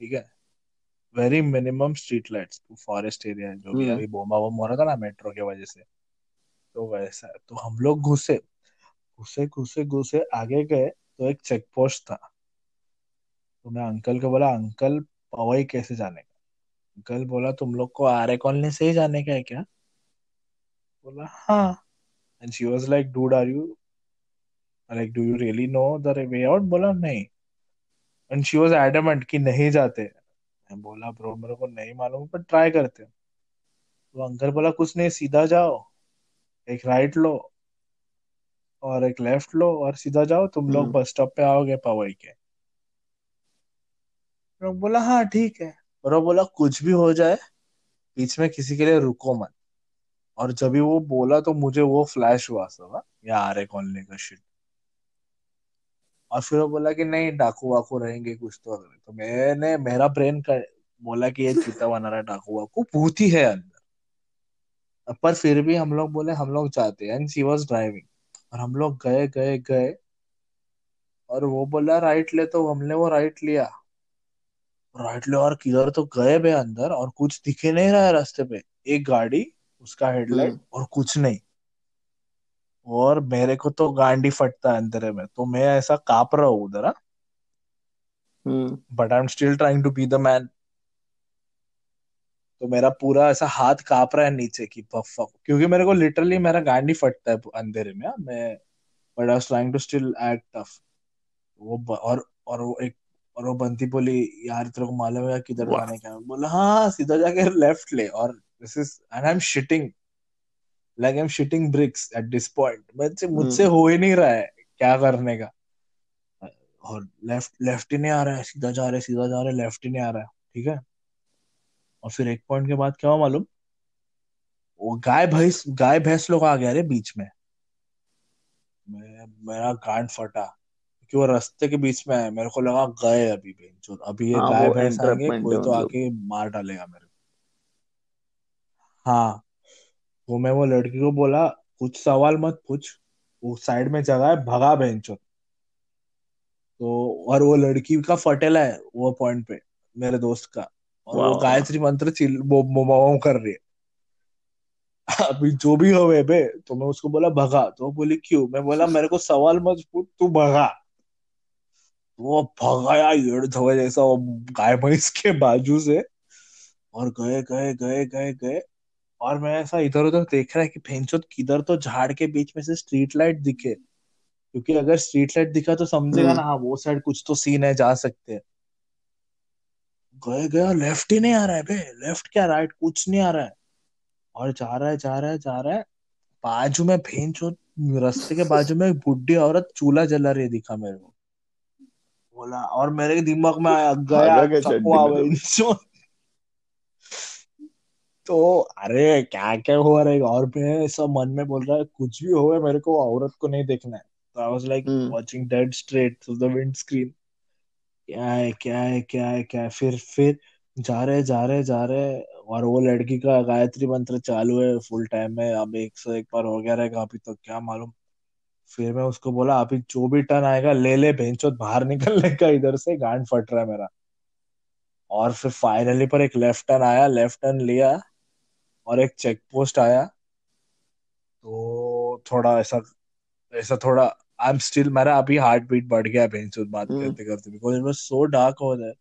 ठीक है? Very minimum street lights forest area जो भी हम्म अभी बोमा बम हो रहा था ना मेट्रो की वजह से। तो वैसा तो हम लोग घुसे घुसे घुसे घुसे आगे गए तो एक चेक पोस्ट था। तो मैं अंकल को बोला अंकल पवई कैसे जाने का? अंकल बोला तुम लोग को आर्य कॉलोनी से ही जाने का है क्या? बोला हाँ. And she was like dude are you like do you really know the way out बोला नहीं. एंड शी वाज एडमेंट कि नहीं जाते। मैं बोला ब्रो मेरे को नहीं मालूम पर ट्राई करते हैं। तो अंकल बोला कुछ नहीं सीधा जाओ। एक राइट लो और एक लेफ़्ट लो और सीधा जाओ। तुम लोग हम्म। बस स्टॉप पे आओगे पवई के। तो बोला हाँ ठीक है। वो बोला कुछ भी हो जाए बीच में किसी के लिए रुको मत। और जब भी वो बोला तो मुझे वो फ्लैश हुआ सब या आर्य कॉलोनी का शिट और फिर वो बोला कि नहीं डाकू वाकू रहेंगे कुछ तो अगले। तो मैंने मेरा ब्रेन का बोला कि ये चूता बना रहा है डाकू वाकू भूत ही है अंदर। पर फिर भी हम लोग बोले हम लोग जाते हैं। एंड शी वॉज़ ड्राइविंग और हम लोग गए गए गए। और वो बोला राइट ले तो हमने वो राइट लिया। राइट ले और किधर तो गए बे अंदर और कुछ दिखे नहीं रहा है रास्ते पे। एक गाड़ी उसका हेडलाइट हम्म। और कुछ नहीं। और मेरे को तो गांडी फटता है अंदर में तो मैं ऐसा काप रहा हूँ उधर but I am still trying to be the man तो मेरा पूरा ऐसा हाथ काप रहा है नीचे की पफ क्योंकि मेरे को लिटरली मेरा गांडी फटता है अंधेरे में हाँ, मैं but I was trying to still act tough वो और और वो एक और वो बंती बोली यार तेरे को मालूम है किधर जाने का बोला हाँ सीधा जाके लेफ़्ट ले। और this is and I am shitting like I am shitting bricks at this point मुझसे मुझसे हो ही नहीं रहा है क्या करने का। और लेफ़्ट लेफ़्ट ही नहीं आ रहा है सीधा जा रहे सीधा जा रहे लेफ़्ट ही नहीं आ रहा है ठीक है? और फिर एक पॉइंट के बाद क्या हुआ मालूम? वो गाय भैंस गाय भैंस लोग आ गए रे बीच में। मैं मेरा गांड फटा क्योंकि वो रास्ते के बीच में है मेरे को लगा गए अभी बेंचोद अभी ये हाँ गाय भैंस आएँगे कोई तो आके मार डालेगा मेरे को। हाँ वो मैं वो लड़की को बोला कुछ सवाल मत पूछ वो साइड में जगह है भगा बेंचो तो और वो लड़की का फटेला है वो पॉइंट पे मेरे दोस्त का। और वो गायत्री मंत्र चिल वो कर रही है। अभी जो भी हो बे तो मैं उसको बोला भगा। तो बोली क्यों? मैं बोला मेरे को सवाल मत पूछ तू भगा। वो भगाया येड़ जैसा वो गाय भैंस के बाजू से। और गए गए गए गए गए। और मैं ऐसा इधर उधर देख रहा है कि फेंचोत किधर तो झाड़ के बीच में से स्ट्रीट लाइट दिखे। क्योंकि अगर स्ट्रीट लाइट दिखा तो समझेगा ना हम्म हाँ वो साइड कुछ तो सीन है जा सकते हैं। गए गए लेफ़्ट ही नहीं आ रहा है बे। लेफ़्ट क्या राइट कुछ नहीं आ रहा है। और जा रहा है जा रहा है जा रहा है। बाजू में फेंचोत रास्ते के बाजू में एक बुढ़ी औरत चूल्हा जला रही दिखा मेरे को। बोला और मेरे दिमाग में आया गया भागा क्या चड्डी चकवा में तुम बेंचो तो अरे क्या क्या हुआ रहेगा और मैं सब मन में बोल रहा है कुछ भी हो मेरे को औरत को नहीं देखना है। तो I was like watching dead straight through the windscreen क्या है क्या है क्या है क्या है? फिर फिर जा रहे जा रहे जा रहे। और वो लड़की का गायत्री मंत्र चालू है फुल टाइम में अब एक सौ एक बार हो गया रहेगा अभी तो क्या मालूम। फिर मैं उसको बोला अभी जो भी टर्न आएगा ले ले बेंचोत बाहर निकलने का इधर से गांड फट रहा है मेरा। और फिर फाइनली पर एक लेफ़्ट टर्न आया लेफ़्ट टर्न लिया। और एक चेक पोस्ट आया। तो थोड़ा ऐसा ऐसा थोड़ा आई एम स्टिल मेरा अभी हार्ट बीट बढ़ गया बेंचोत बात हम्म। करते करते because it was so dark हो जाए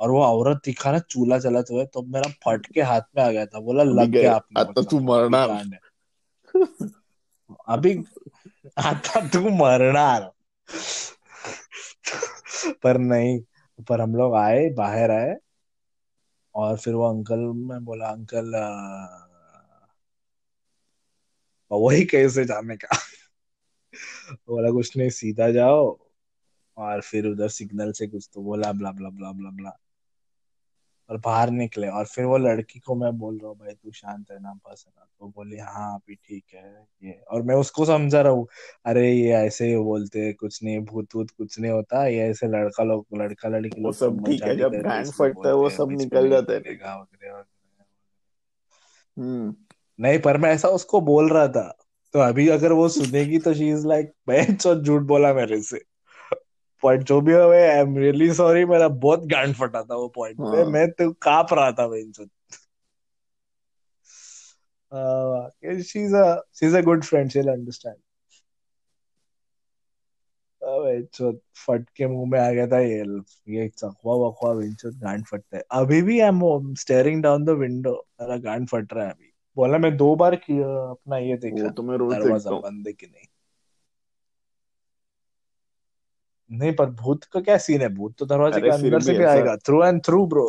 और वो औरत दिखा ना चूल्हा जलाते हुए तो मेरा फट के हाथ में आ गया था। बोला लग गया आपने आता तू मरना। अभी आता तू मरणार पर नहीं पर हम लोग आए बाहर आए। और फिर वो अंकल, मैं बोला, अंकल वही कैसे जाने का। बोला, कुछ नहीं, सीधा जाओ। और फिर उधर सिग्नल से कुछ तो बोला, blah blah blah blah blah. और बाहर निकले और फिर वो लड़की को मैं बोल रहा हूँ भाई तू शांत है ना बस है ना। तो बोली हाँ अभी ठीक है ये। और मैं उसको समझा रहा हूँ अरे ये ऐसे ही बोलते हैं कुछ नहीं भूत वूत कुछ नहीं होता ये ऐसे लड़का लोग लड़का लड़की वो लोग सब ठीक है जब इसलिए फटता है वो सब निकल जाता है। हम्म। नहीं पर मैं ऐसा उसको बोल रहा था तो अभी अगर वो सुनेगी तो शी इज़ लाइक मैं झूठ बोला मेरे से। पॉइंट जो भी हो आई एम रियली सॉरी मेरा बहुत गांड फटा था वो पॉइंट पे। हाँ। मैं तो काँप रहा था बेंचो uh, she's a she's a good friend she'll understand. फट के मुँह में आ गया था ये ये चकवा वकवा विंचो गांड फटता है। अभी भी I am staring down the window मेरा गांड फट रहा है अभी। बोला मैं दो बार अपना ये देखा तो मैं रोज दरवाज़ा बंद है कि नहीं? नहीं पर भूत का क्या सीन है? भूत तो दरवाजे के अंदर से भी आएगा। Through and through bro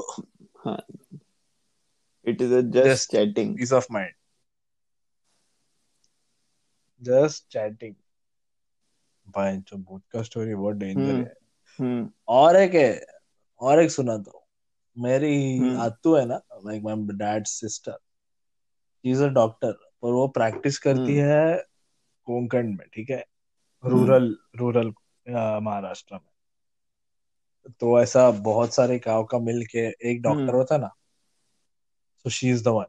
it is just chatting peace of mind just chatting भाई जो भूत का स्टोरी बहुत डेंजर हम्म है। हम्म। और एक है और एक सुना तो मेरी हम्म। आतू है ना like my dad sister is a doctor और वो प्रैक्टिस करती है कोंकण में ठीक है? रूरल रूरल महाराष्ट्र में। तो ऐसा बहुत सारे गाँव का मिल के एक डॉक्टर हम्म। होता ना so she is the one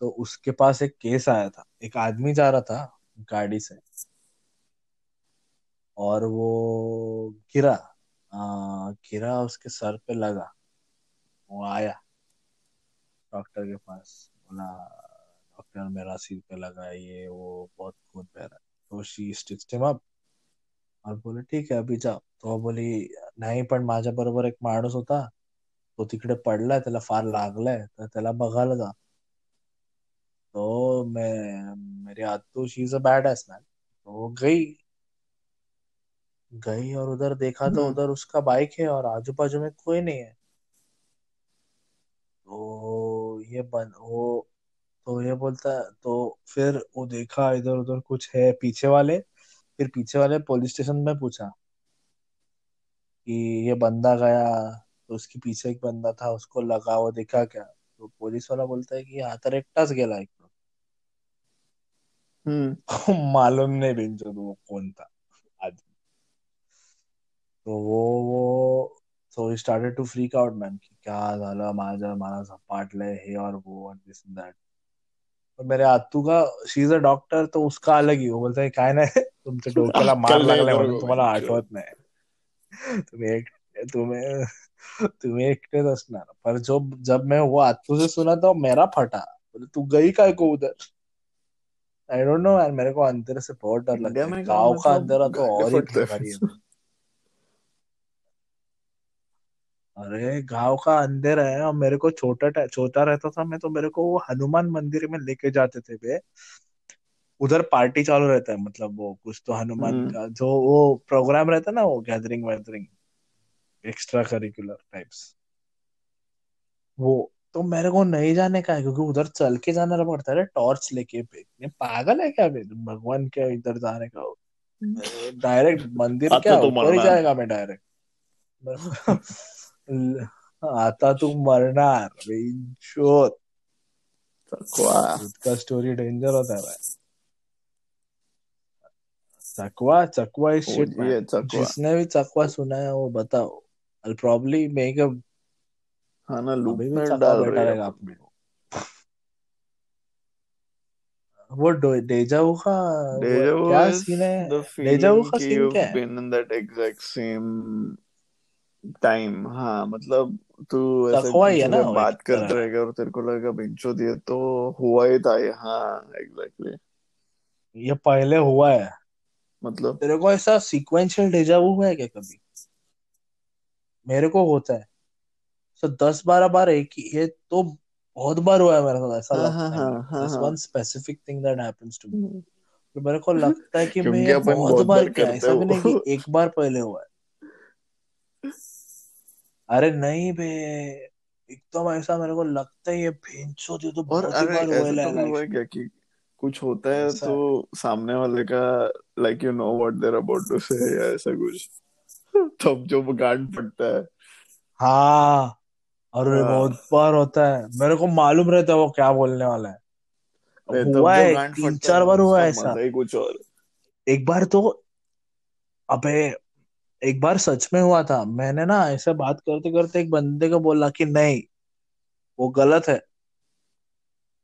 तो उसके पास एक केस आया था। एक आदमी जा रहा था गाड़ी से। और वो गिरा। आ, गिरा उसके सर पे लगा। वो आया डॉक्टर के पास। बोला डॉक्टर मेरा सिर पे लगा ये वो बहुत खून बह रहा है। तो शी स्टिच्ड हिम अप और बोले ठीक आहे अभी जाओ। तो बोली नाही पण माझ्या बरोबर एक माणूस होता. तो तिकडे पडलाय त्याला फार लागलंय तर त्याला बघायला जा. तो मैं मेरी आत्तू she is a badass man तो गई. गई और उधर देखा तो हम्म। उधर उसका बाइक है और आजू बाजू में कोई नहीं है। तो ये बन वो तो ये बोलता है तो फिर वो देखा इधर उधर कुछ है पीछे वाले। फिर पीछे वाले पुलिस स्टेशन में पूछा कि ये बंदा गया तो उसके पीछे एक बंदा था उसको लगा वो देखा क्या? तो पुलिस वाला बोलता है कि हा तर एकटाच गेला एक हम्म। मालूम नहीं बिंजो वो कौन था आदमी। तो वो वो so he started to freak out man कि क्या झालं माझं मला झपाटलंय हे और वो that और मेरे आत्तू का शी इज़ अ डॉक्टर तो उसका अलग ही वो बोलता है काय नाही तुमच्या डोक्याला मार लागलाय म्हणून तुम्हाला आठवत नाही तुम्ही एक तुम्ही तुम्ही एकटेच असणार पर जो जब मैं वो आतू से सुना तो मेरा फटा। बोले तू गई काय को उधर? आई डोंट नो यार मेरे को अंधेरे से बहुत डर लगता है। गाँव का मतलब अंधेरा तो और ही फटते भिखारी है अरे गाँव का अंदर है और मेरे को छोटा छोटा रहता था मैं तो मेरे को वो हनुमान मंदिर में लेके जाते थे बे उधर पार्टी चालू रहता है मतलब वो कुछ तो हनुमान हम्म। का जो वो प्रोग्राम रहता है ना वो gathering weathering extra curricular types वो तो मेरे को नहीं जाने का है क्योंकि उधर चल के जाना पड़ता है। टॉर्च लेके पागल है क्या भगवान क्या इधर जाने का डायरेक्ट मंदिर क्या तो ऊपर ही जाएगा मैं डायरेक्ट आता तू मरणार. बेंचोद चकवा का स्टोरी डेंजर होता है चकवा चकवा इज़ शिट जिसने भी चकवा सुना है वो बताओ. आई प्रॉब्ली मेक अ हाँ ना लूप में डाल रही है रहेगा अपन अपने वो डो- डेजावू का वो क्या सीन है? डेजावू का सीन क्या है? been in that exact same time हाँ मतलब तू ऐसे चकवा ही है ना बात करते रहेगा और तेरे को लगेगा बिंचो दिए तो हुआ ही था ये हाँ एग्जैक्टली exactly. ये पहले हुआ है। मतलब तेरे को ऐसा सीक्वेंशियल डेजावू है क्या कभी? मेरे को होता है। सो दस बारह बार एक ही ये तो बहुत बार हुआ है मेरे साथ ऐसा हाँ हाँ लगता है हाँ this one specific thing that happens to me. तो मेरे को लगता है कि मैं बहुत बार किया ऐसा भी नहीं कि एक बार पहले हुआ है। अरे नहीं बे एकदम ऐसा मेरे को लगता है ये भेंचो ये तो और बहुत ही अरे बार ऐसा है हुआ है क्या कि कुछ होता है तो सामने वाले का like you know what they're about to say या ऐसा कुछ। तब जो गांड फटता है। हाँ और ये हाँ। बहुत बार होता है। मेरे को मालूम रहता है वो क्या बोलने वाला है। अरे हुआ है तीन चार बार हुआ है ऐसा। कुछ और। एक बार तो अबे एक बार सच में हुआ था। मैंने ना ऐसे बात करते करते एक बंदे को बोला कि नहीं वो गलत है।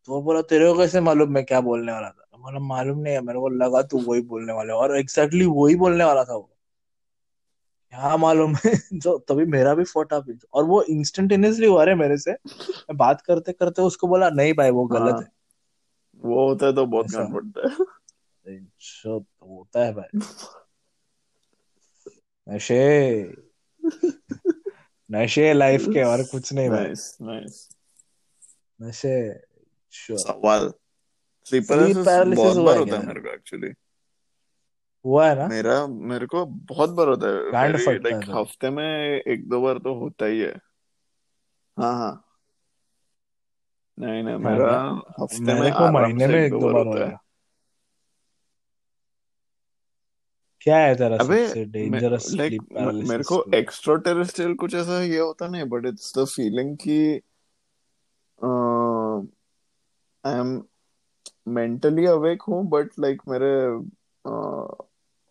तो वो बोला तेरे को कैसे मालूम मैं क्या बोलने वाला था? बोला मालूम नहीं है। मेरे को लगा तू वही बोलने वाला और एग्जैक्टली exactly वही बोलने वाला था वो। क्या मालूम है? जो तभी मेरा भी फोटा भी और वो इंस्टेंटेनियसली हुआ रे मेरे से। मैं बात करते करते उसको बोला नहीं भाई वो गलत हाँ। है। वो होता है तो बहुत। पड़ता है। होता है भाई। नशे। नशे लाइफ के और कुछ नहीं भाई। नाइस नाइस नशे सवाल। स्लीप पैरालिसिस बहुत बार होता है मेरे को एक्चुअली हुआ है ना? मेरा मेरे को बहुत बार होता है। गांड फटता है लाइक हफ़्ते में एक दो बार तो होता ही है। हाँ हाँ। नहीं नहीं मेरा हफ़्ते में को महीने में एक दो बार होता है होएगा क्या है तेरा अबे सबसे डेंजरस लाइक स्लीप मेरे पैरालिसिस को एक्स्ट्रा टेरेस्ट्रियल कुछ ऐसा ये होता नहीं बट इट्स द फीलिंग कि आई एम मेंटली अवेक हूँ बट लाइक मेरे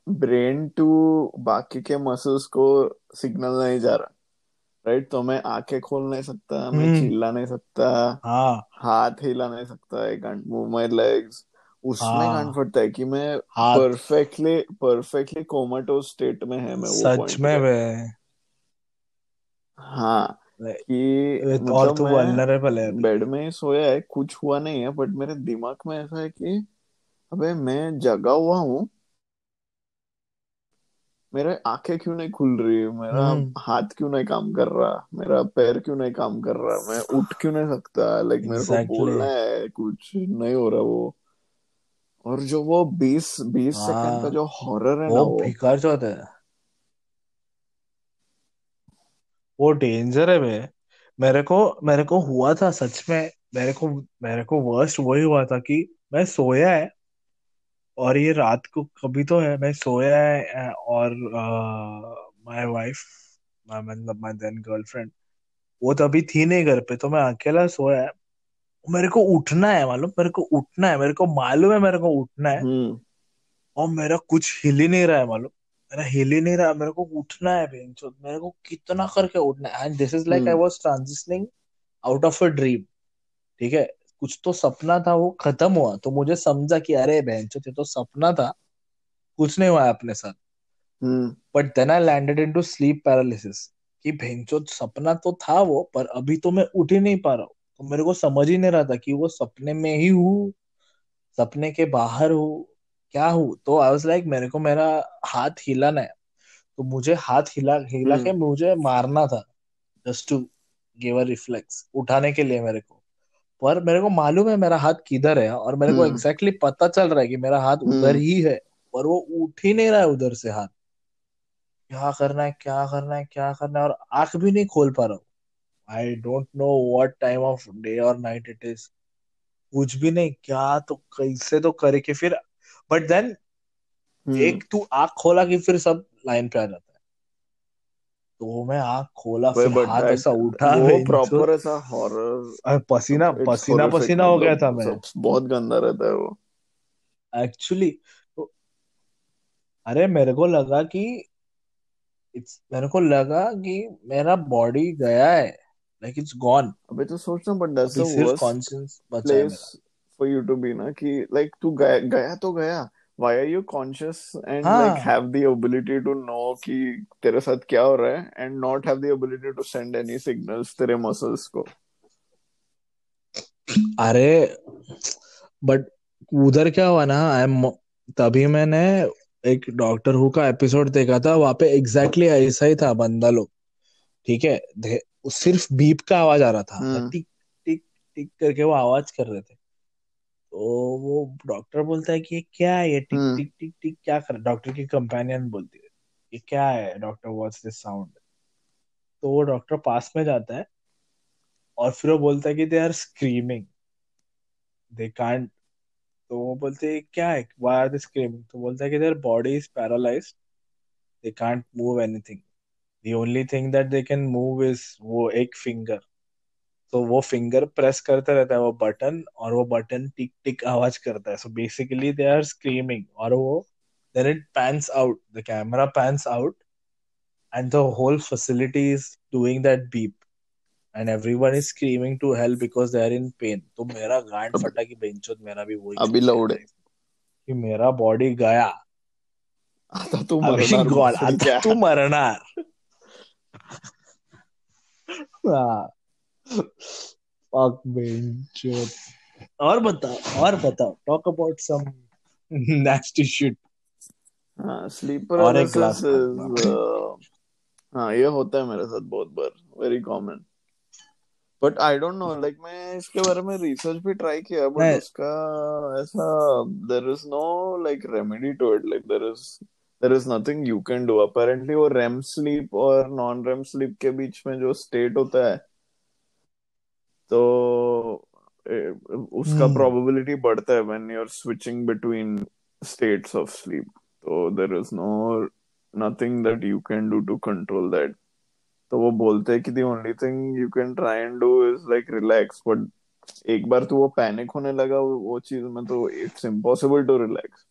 ब्रेन टू बाकी के मसल्स को सिग्नल नहीं जा रहा। राइट तो मैं आँखें खोल नहीं सकता मैं हम्म। चिल्ला नहीं सकता हाँ। हाथ हिला नहीं सकता I can't move my legs उसमें हाँ। गांड फटता है कि मैं परफेक्टली परफेक्टली कोमाटोज स्टेट में है मैं वो सच में बे हाँ। कि और मतलब तू मैं वल्नरेबल है बेड में ही सोया है कुछ हुआ नहीं है बट मेरे दिमाग में ऐसा है कि अबे मैं जगा हुआ हूँ। मेरे आँखें क्यों नहीं खुल रही मेरा हम्म। हाथ क्यों नहीं काम कर रहा? मेरा पैर क्यों नहीं काम कर रहा? मैं उठ क्यों नहीं सकता? लाइक मेरे को बोलना है कुछ नहीं हो रहा वो। और जो वो बीस बीस सेकंड का हाँ। जो हॉरर है वो ना वो। भिकार चौथ है। वो डेंजर है बे मेरे को मेरे को हुआ था सच में। मेरे को मेरे को वर्स्ट वही हुआ था कि मैं सोया है और ये रात को कभी तो है मैं सोया है और माय वाइफ मतलब माय देन गर्लफ्रेंड वो तो अभी थी नहीं घर पे तो मैं अकेला सोया है। मेरे को उठना है मालूम? मेरे को उठना है मेरे को मालूम है मेरे को उठना है। हम्म। और मेरा कुछ हिल ही नहीं रहा है मालूम? मेरा हिल ही नहीं रहा मेरे को उठना है मेरे को कितना करके उठना है। And this is like I was transitioning out of a dream ठीक है? कुछ तो सपना था वो खत्म हुआ। तो मुझे समझा कि अरे बेंचो ये तो सपना था कुछ नहीं हुआ है अपने साथ। But then I landed into sleep paralysis कि भेंचो सपना तो था वो पर अभी तो मैं उठ ही नहीं पा रहा हूँ। तो मेरे को समझ ही नहीं रहा था कि वो सपने में ही हूँ सपने के बाहर हूँ क्या हूँ? तो आई वाज लाइक मेरे को मेरा हाथ हिलाना है। तो मुझे हाथ हिला हिला के हम्म। मुझे मारना था just to give a reflex उठाने के लिए मेरे को। पर मेरे को मालूम है मेरा हाथ किधर है और मेरे को हम्म। एग्जैक्टली exactly पता चल रहा है कि मेरा हाथ उधर हम्म ही है पर वो उठ ही नहीं रहा है उधर से हाथ। क्या करना है क्या करना है क्या करना है और आँख भी नहीं खोल पा रहा हूँ। I don't know what time of day और नाइट इट इज़ कुछ भी नहीं क्या तो कैसे तो करे कि फिर बट देन हम्म। एक तू आँख खोला कि फिर सब लाइन पे आ जाता है। तो मैं आँख खोला फिर हाथ ऐसा उठा वो प्रॉपर ऐसा हॉरर पसीना पसीना पसीना हो गया था मतलब मैं। बहुत गंदा रहता है वो। एक्चुअली तो अरे मेरे को लगा कि इट्स मेरे को लगा कि मेरा बॉडी गया है। लाइक इट्स गॉन अबे तो सोचना दैट्स अभी सिर्फ़ कॉन्शियस बचा है फॉर यू टू बी ना कि लाइक तू गया गया तो गया। Why are you conscious and like हाँ have the ability to know कि तेरे साथ क्या हो रहा है and not have the ability to send any signals तेरे muscles को। अरे बट उधर क्या हुआ ना आई एम तभी मैंने एक डॉक्टर हु का एपिसोड देखा था वहाँ पे एग्जैक्टली exactly ऐसा ही था बंदा लोग। ठीक है सिर्फ़ बीप का आवाज़ आ रहा था। हम्म टिक टिक टिक करके वो आवाज़ कर रहे थे। तो वो डॉक्टर बोलता है कि ये क्या है? ये टिक हम्म टिक टिक टिक क्या कर डॉक्टर की कंपेनियन बोलती है। ये क्या है? डॉक्टर व्हाट्स दिस साउंड तो वो डॉक्टर पास में जाता है और फिर वो बोलता है कि they are screaming they can't तो वो बोलते हैं क्या है? व्हाई आर दे स्क्रीमिंग तो बोलता है कि their body is paralysed they can't move anything the only thing that they can move is वो एक फिंगर तो वो फिंगर प्रेस करते रहता है वो बटन और वो बटन टिक टिक आवाज़ करता है. So basically they are screaming और वो then it pans out the camera pans out and the whole facility is doing that beep and everyone is screaming to help because they are in pain तो मेरा गांड फटा कि बेंचोद मेरा भी वही अभी है। लाइफ कि मेरा बॉडी गया। आता तू क्या तू मरणार फक बेंचोद और बताओ और बताओ talk about some nasty shit. हाँ स्लीप और एक glass इज़ हाँ ये होता है मेरे साथ बहुत बार very common but I don't know like मैं इसके बारे में रिसर्च भी ट्राई किया बट उसका ऐसा there is no like remedy to it like there is there is nothing you can do apparently वो रेम स्लीप और नॉन रेम स्लीप के बीच में जो स्टेट होता है तो उसका प्रोबेबिलिटी बढ़ता है when you are switching between states of sleep तो there is no nothing that you can do to control that तो वो बोलते हैं कि the only thing you can try and do is like relax but एक बार तो वो पैनिक होने लगा वो चीज़ में तो इट्स इम्पॉसिबल टू रिलैक्स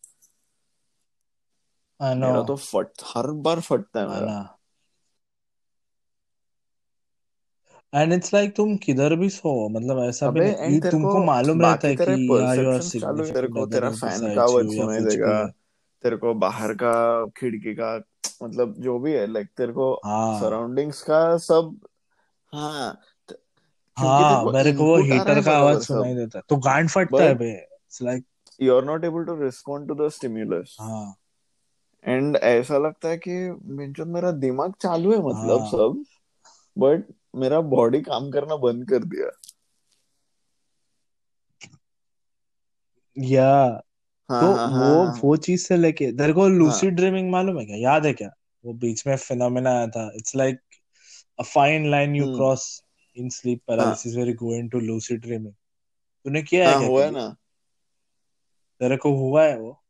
मेरा तो फट हर बार फटता है मेरा। एंड इट्स लाइक तुम किधर भी सो मतलब ऐसा भी नहीं तुमको मालूम रहता है कि तेरे या योर परसेप्शन चालू तेरे को तेरा फ़ैन का आवाज़ सुनाई देगा तेरे को बाहर का खिड़की का मतलब जो भी है लाइक तेरे को हाँ। सराउंडिंग्स का सब हाँ हाँ मेरे को वो हीटर है का आवाज़ सुनाई देता है। तो गांड फटता है बे। It's like you are not able to respond to the stimulus हाँ। एंड ऐसा लगता है कि बेंचो मेरा दिमाग चालू है मतलब हाँ। सब बट मेरा बॉडी काम करना बंद कर दिया। या हाँ तो हाँ वो हाँ। हाँ वो चीज़ से लेके तेरे को हाँ। लूसिड ड्रीमिंग मालूम है क्या? याद है क्या? वो बीच में फिनोमेना आया था। It's like a fine line you cross in sleep हाँ। Paralysis where you go into lucid dreaming तूने किया है हाँ क्या हुआ है ना। तेरे को हुआ है वो?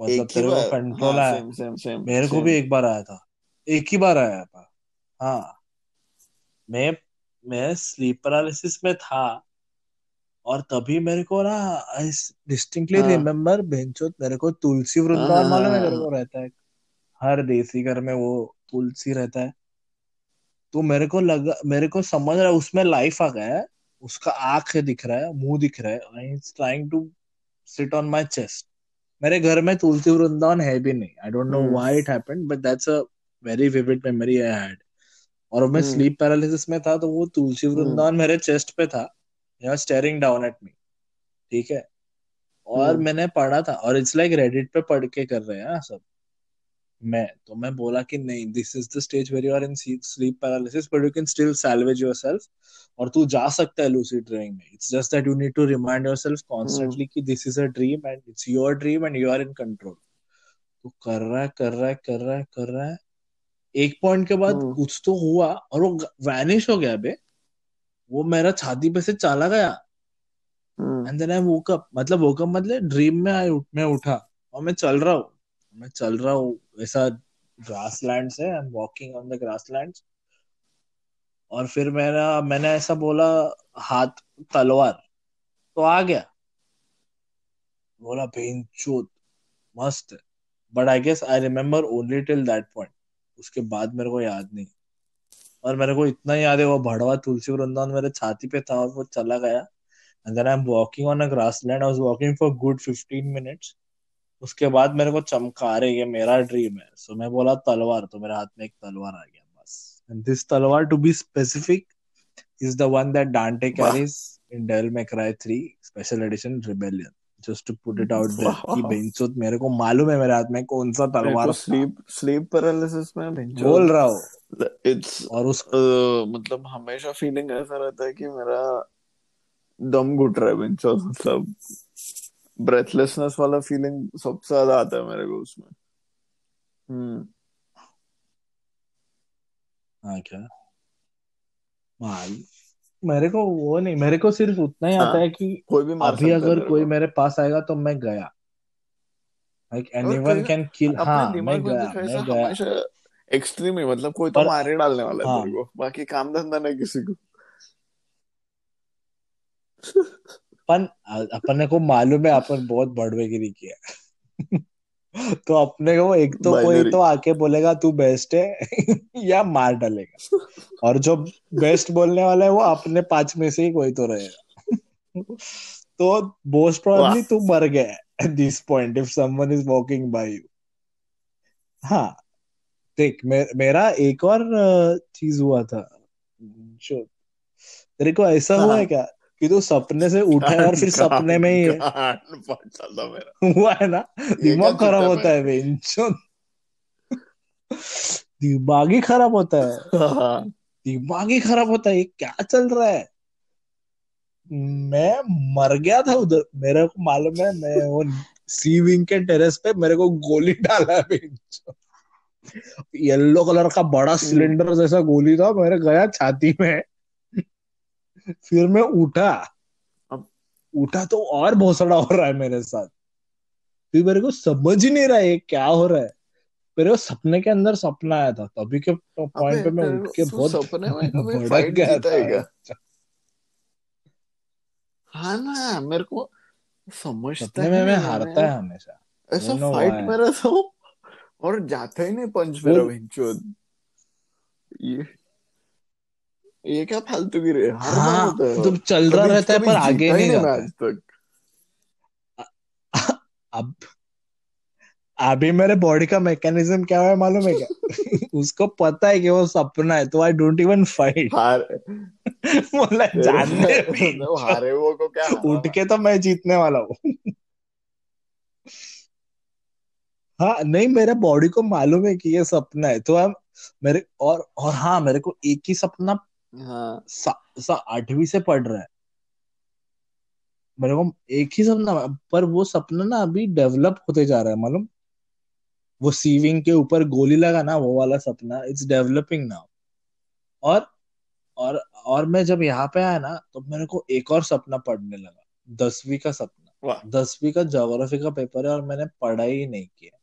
मतलब तेरे को कंट्रोल हाँ आया। सेम सेम सेम मेरे को भी एक बार आया था। एक ही बार आया था। हाँ। मैं मैं स्लीप पैरालिसिस में था और तभी मेरे को ना आई डिस्टिंक्टली हाँ। रिमेम्बर बेंचोत मेरे को तुलसी हाँ हाँ वृंदावन हाँ मालूम है। हाँ तेरे को रहता है। हर देसी घर में वो तुलसी रहता है। तो मेरे को लगा मेरे को समझ रहा है उसमें लाइफ आ गया है। उसका आँख दिख रहा है मुँह दिख रहा है। I trying to sit on my chest मेरे घर में तुलसी वृंदावन है भी नहीं। I don't know why it happened but that's a very vivid memory I had और मैं स्लीप पैरालिसिस में था तो वो तुलसी हम्म वृंदावन मेरे चेस्ट पे था या स्टेयरिंग डाउन एट मी ठीक है? और हम्म मैंने पढ़ा था और इट्स लाइक रेडिट पे पढ़ के कर रहे हैं हाँ, सब। मैं तो मैं बोला कि नहीं this is the stage where you are in sleep paralysis but you can still salvage yourself और तू जा सकता है लूसिड ड्रीमिंग में। It's just that you need to remind yourself hmm constantly कि this is a dream and it's your dream and you are in control तो कर रहा है कर रहा है कर रहा है कर रहा है। एक पॉइंट के बाद हम्म। कुछ तो हुआ और वो वैनिश हो गया बे। वो मेरा छाती पे से चला गया। And then I woke up मतलब वोक अप मतलब ड्रीम में आई मैं उठा और मैं चल रहा हूँ। मैं चल रहा हूँ, ऐसा ग्रासलैंड से I am walking on the grassland और फिर मेरा, मैंने ऐसा बोला, हाथ, तलवार तो आ गया। बोला बेंचोद मस्त है। But I guess I remember only till that point उसके बाद मेरे को याद नहीं। और मेरे को इतना याद है, वो भड़वा तुलसी वृंदावन मेरे छाती पे था और वो चला गया। And then I am walking on a grassland I was walking for good 15 minutes उसके बाद मेरे को चमका रहे ये मेरा ड्रीम है। सो so, मैं बोला तलवार तो मेरे हाथ में एक तलवार आ गया बस। एंड दिस तलवार to be specific that Dante वाह। carries in Devil May Cry 3 Special Edition Rebellion. Just to put it out there वाह कि बेंचोत मेरे को मालूम है मेरे हाथ में कौन सा तलवार स्लीप स्लीप पैरालिसिस में बोल रहा हूँ। इट्स और उस मतलब हमेशा फीलिंग ऐसा रहता है कि मेरा दम घुट रहा है भिंचो मतलब। ब्रेथलेसनेस वाला फीलिंग सबसे ज़्यादा आता है मेरे को उसमें। हम्म। हाँ क्या? माल मेरे को वो नहीं मेरे को सिर्फ़ उतना ही आता हाँ है कि कोई भी मार अभी अगर कोई मेरे पास आएगा तो मैं गया। लाइक एनीवन कैन किल हाँ मैं गया मैं गया। एक्सट्रीम ही मतलब कोई तो मार ही डालने वाला है हाँ। तेरे को बाकी काम धंधा नहीं किसी को। अपन अपने को मालूम है अपन बहुत बड़वेगिरी किया तो अपने को एक तो कोई तो आके बोलेगा तू बेस्ट है या मार डालेगा। और जो बेस्ट बोलने वाला है वो अपने पाँच में से ही कोई तो रहेगा। तो मोस्ट वाह। प्रोबेबली तू मर गया at this point if someone is walking by you हाँ देख मे, मेरा एक और चीज़ हुआ था। जो तेरे को ऐसा हुआ है। हाँ क्या? कि तू सपने से उठा है और फिर सपने में ही है। हुआ है ना? दिमाग खराब होता है बेंचो दिमाग ही खराब होता है। हाँ। दिमाग ही खराब होता है ये क्या चल रहा है? मैं मर गया था उधर। मेरे को मालूम है मैं वो सी विंग के टेरेस पे मेरे को गोली डाला है येलो कलर का बड़ा सिलेंडर जैसा गोली था मेरे गया छाती में। फिर मैं उठा। अब- उठा तो और भोसड़ा हो रहा है मेरे साथ। फिर मेरे को समझ ही नहीं रहा है क्या हो रहा है। मेरे को सपने के अंदर सपना आया था। तभी के पॉइंट पे मैं उठ के बहुत सपने में कभी फाइट गया है था। क्या? हाँ ना मेरे को समझता ही में मैं हारता है हमेशा। ऐसा फाइट मेरा तो और जाता ही नहीं पंच मेरा ये ये क्या फालतू की रे हर बार हाँ होता है? तो चल रहा रहता है पर आगे नहीं जाता। आज तक। अब अभी मेरे बॉडी का मैकेनिज्म क्या है मालूम है क्या? उसको पता है कि वो सपना है तो आई डोंट इवन फाइट हार बोला जानने भी वो हारे वो को क्या उठ के तो मैं जीतने वाला हूँ। हाँ नहीं मेरे बॉडी को मालूम है कि ये सपना है तो हम मेरे और और हाँ मेरे को एक ही सपना हाँ सा, सा आठवीं से पढ़ रहा है। मेरे को एक ही सपना पर वो सपना ना अभी डेवलप होते जा रहा है मालूम? वो सीविंग के ऊपर गोली लगा ना वो वाला सपना इट्स डेवलपिंग नाउ और और और मैं जब यहाँ पे आया ना तो मेरे को एक और सपना पढ़ने लगा दसवीं का सपना। दसवीं का ज्योग्राफी का पेपर है और मैंने पढ़ा ही नहीं किया।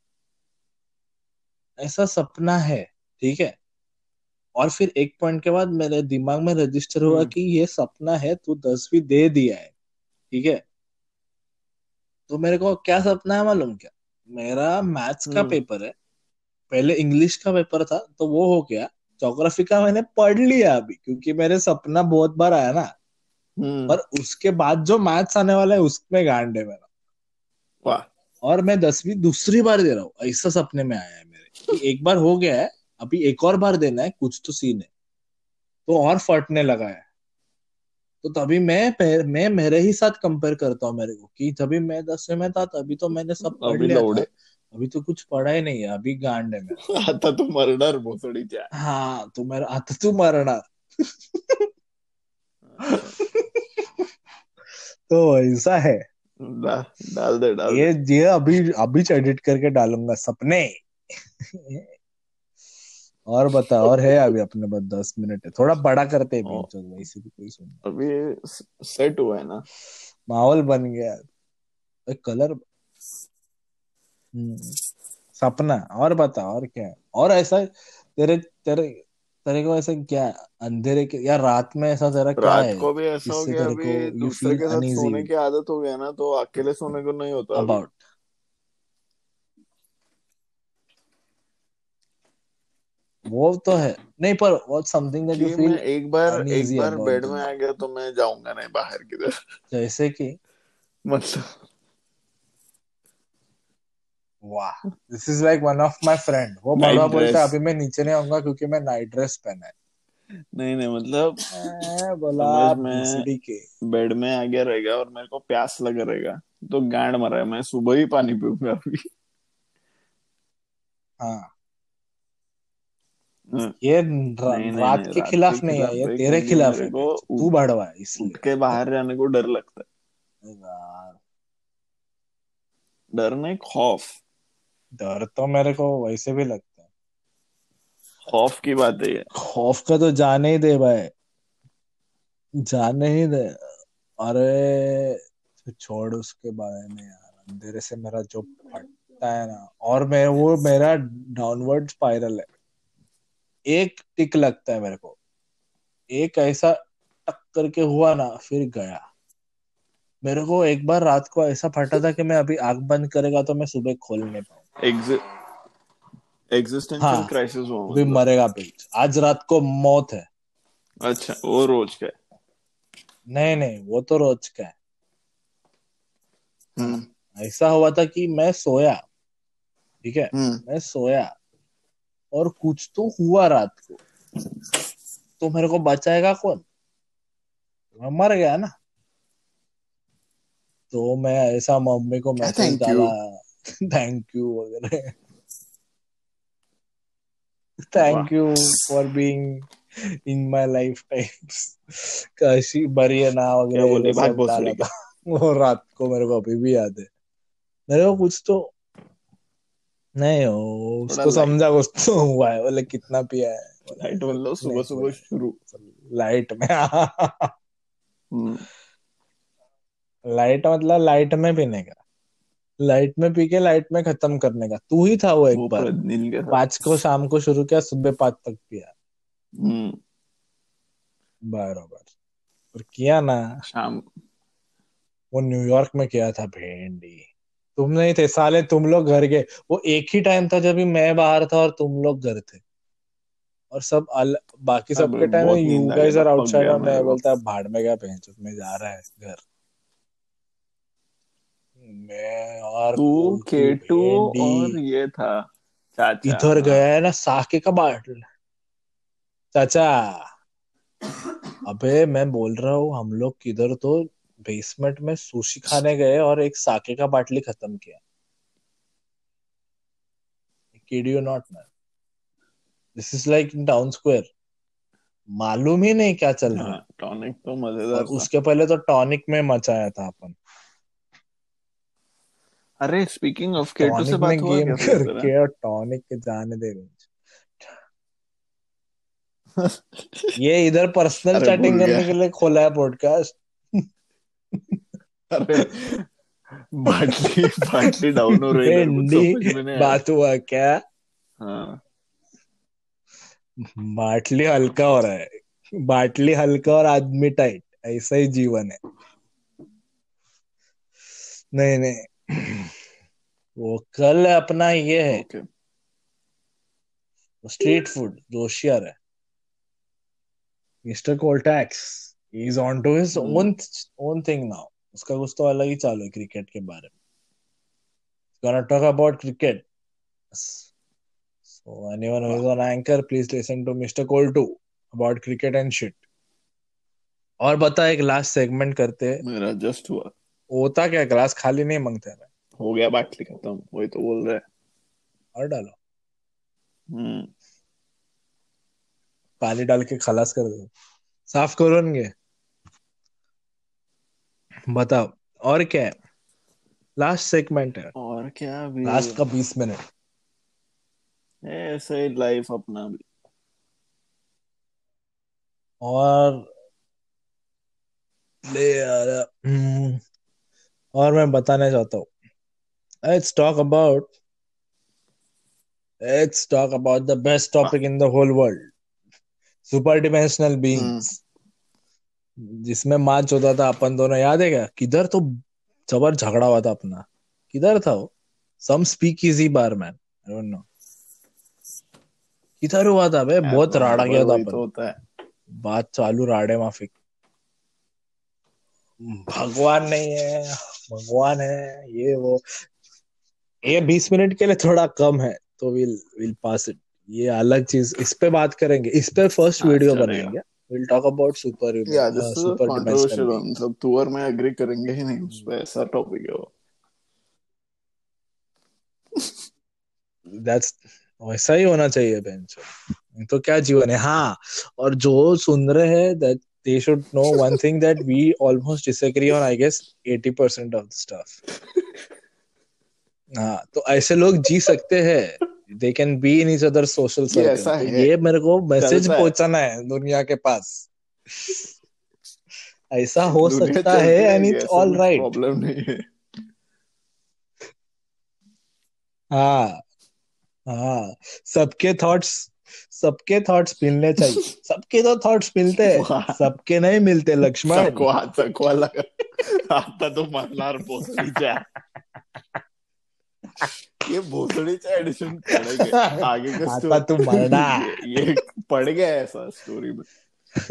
ऐसा सपना है ठीक है? और फिर एक पॉइंट के बाद मेरे दिमाग में रजिस्टर हुआ हम्म। कि ये सपना है तू दसवीं दे दिया है। ठीक है? तो मेरे को क्या सपना है मालूम क्या? मेरा मैथ्स का हम्म। पेपर है। पहले इंग्लिश का पेपर था तो वो हो गया। जोग्राफी का मैंने पढ़ लिया अभी क्योंकि मेरे सपना बहुत बार आया ना। हम्म। पर उसके बाद जो मैथ्स आने वाला है उसमें गांड है मेरा। वाह। और मैं दसवीं दूसरी बार दे रहा हूँ ऐसा सपने में आया है मेरे। एक बार हो गया है अभी एक और बार देना है कुछ तो सीन है। तो और फटने लगा है। तो तभी मैं मैं मेरे ही साथ कंपेयर करता हूँ मेरे को कि तभी मैं दसवीं में था तभी तो मैंने सब पढ़ अभी लिया था। अभी तो कुछ पढ़ा ही नहीं है अभी गांड है आता तू मर्डर भोसड़ी क्या हाँ तो मेरा आता तू मरना। तो ऐसा है। डा, डाल दे डाल ये ये अभी अभी एडिट करके डालूँगा सपने। और बता और है अभी अपने पास दस मिनट है। थोड़ा बड़ा करते हैं। बीच वैसे भी कोई सुन। अभी सेट हुआ है ना। माहौल बन गया। एक कलर हम्म, सपना और बता और क्या है? और ऐसा तेरे तेरे तेरे को ऐसा क्या अंधेरे के या रात में ऐसा तेरा क्या रात है? को भी ऐसा हो गया अभी दूसरे के साथ सोने की आदत हो गया ना तो अकेले सोने को नहीं होता अभी। वो तो है। नहीं पर what something that you feel एक बार एक बार बेड में आ गया तो मैं जाऊँगा नहीं बाहर किधर। जैसे कि? मतलब वाह। This is like one of my friend वो बड़ा बोलता है अभी मैं नीचे नहीं आऊँगा क्योंकि मैं नाइट ड्रेस पहना है। नहीं नहीं मतलब बोला में- बेड में आ गया रहेगा और मेरे को प्यास लगा रहेगा। तो गांड मरा है मैं सुबह ही पानी पीऊँगा अभी। हाँ। ये रा, नहीं, रात के खिलाफ नहीं है ये तेरे खिलाफ है। तू बढ़वा है उठ इसलिए के बाहर जाने को डर लगता है। डर नहीं खौफ। डर तो मेरे को वैसे भी लगता है। खौफ की बात है खौफ का तो जाने ही दे भाई। जाने ही दे। अरे तो छोड़ उसके बारे में यार। अंधेरे से मेरा जो फटता है ना और मैं वो मेरा डाउनवर्ड स्पाइरल है। एक टिक लगता है मेरे को। एक ऐसा टक करके हुआ ना फिर गया। मेरे को एक बार रात को ऐसा फटा था कि मैं अभी आँख बंद करेगा तो मैं सुबह खोल नहीं पाऊँ एग्जिस्टेंशियल हाँ, क्राइसिस अभी मतलब। मरेगा बीच आज रात को मौत है। अच्छा वो रोज का है? नहीं नहीं वो तो रोज का है। हम्म। ऐसा हुआ था कि मैं सोया ठीक है? हम्म। मैं सोया। और कुछ तो हुआ रात को। तो मेरे को बचाएगा कौन? मैं मर गया ना। तो मैं ऐसा मम्मी को मैसेज डाला थैंक यू वगैरह। Thank you for being in my life times काशी बरी है ना वगैरह वो रात को मेरे को अभी भी याद है। मेरे को कुछ तो नहीं हो उसको समझा कुछ तो हुआ है बोले कितना पिया है। लाइट मतलब सुबह सुबह शुरू। लाइट में। हम्म, लाइट मतलब लाइट में पीने का। लाइट में पी के लाइट में खत्म करने का। तू ही था वो एक वो बार। पाँच को शाम को शुरू किया सुबह पाँच तक पिया। हम्म, बराबर। और किया ना। शाम वो न्यूयॉर्क में किया था भेंडी। तुम नहीं थे साले तुम लोग घर गए। वो एक ही टाइम था जब मैं बाहर था और तुम लोग घर थे। और सब अल, बाकी सबके टाइम में यू गाइस आर आउटसाइड और मैं बोलता भाड़ में गया पहन चुप में जा रहा है घर। मैं और तू केटू और ये था चाचा। इधर हाँ गया है ना साके का बाटल चाचा। अबे मैं बोल रहा हूँ हम लोग किधर तो बेसमेंट में सुशी खाने गए और एक साके का बाटली खत्म किया। Kid you not man this is like in town square मालूम ही नहीं क्या चल रहा। है हाँ टॉनिक तो मज़ेदार उसके पहले तो टॉनिक में मचाया था अपन। अरे स्पीकिंग ऑफ़ केटू से बात हुआ गेम करके और टॉनिक के जाने दे ये इधर पर्सनल चैटिंग करने के लिए खोला है पॉडकास्ट बाटली बाटली डाउन हो रही है बात हुआ क्या हाँ बाटली हल्का हो रहा है बाटली हल्का और आदमी टाइट ऐसा ही जीवन है नहीं नहीं वो कल अपना ये है स्ट्रीट फ़ूड जोशियर है mister कोल्टैक्स is on to his own own thing now उसका कुछ तो अलग ही चालू है क्रिकेट के बारे में। Gonna talk about cricket. So anyone who is on anchor please listen to Mr. Cole too about cricket and shit. और बता एक लास्ट सेगमेंट करते हैं। मेरा जस्ट हुआ। होता क्या? ग्लास खाली नहीं मांगते हैं। हो गया बाटली खत्म वही तो बोल रहे और डालो। हम्म। पानी डाल के खलास कर दो। साफ़ करोगे? बताओ और क्या है? लास्ट सेगमेंट है। और क्या भी? लास्ट का बीस मिनट ऐसे ही लाइफ अपना भी। और ले यार हम्म, और मैं बताना चाहता हूँ। Let's talk about let's talk about the best topic in the whole world super dimensional beings जिसमें मैच होता था अपन दोनों याद है क्या? किधर तो जबर झगड़ा हुआ था अपना। किधर था वो? Some speakeasy bar man I don't know किधर हुआ था बे बहुत तो राड़ा गया था वही तो अपन होता है। बात चालू राड़े माफिक भगवान नहीं है भगवान है ये वो। ये बीस मिनट के लिए थोड़ा कम है तो विल विल पास इट ये अलग चीज़ इस पे बात करेंगे। इस पे फ़र्स्ट वीडियो बनाएँगे विल टॉक अबाउट सुपर या this is super dimensional controversial being one सब तू और मैं एग्री करेंगे ही नहीं उस पे ऐसा टॉपिक है वो. दैट्स वैसा ही होना चाहिए बेंच तो क्या जीवन है? हाँ और जो सुन रहे हैं that they should know one thing that we almost disagree on I guess 80% of the stuff हाँ तो ऐसे लोग जी सकते हैं। They can be in each other social circle ये मेरे को मैसेज पहुंचाना है दुनिया के पास। ऐसा हो सकता है and it's all right problem नहीं है। हाँ हाँ सबके थॉट्स सबके थॉट्स मिलने चाहिए। सबके तो थॉट्स मिलते हैं सबके नहीं मिलते लक्ष्मण। आता तो मरणार भोसडीच्या ये भोसडीच्या एडिशन पड़ेंगे आगे का स्टोरी तू मरना। ये, पड़ गया ऐसा स्टोरी में।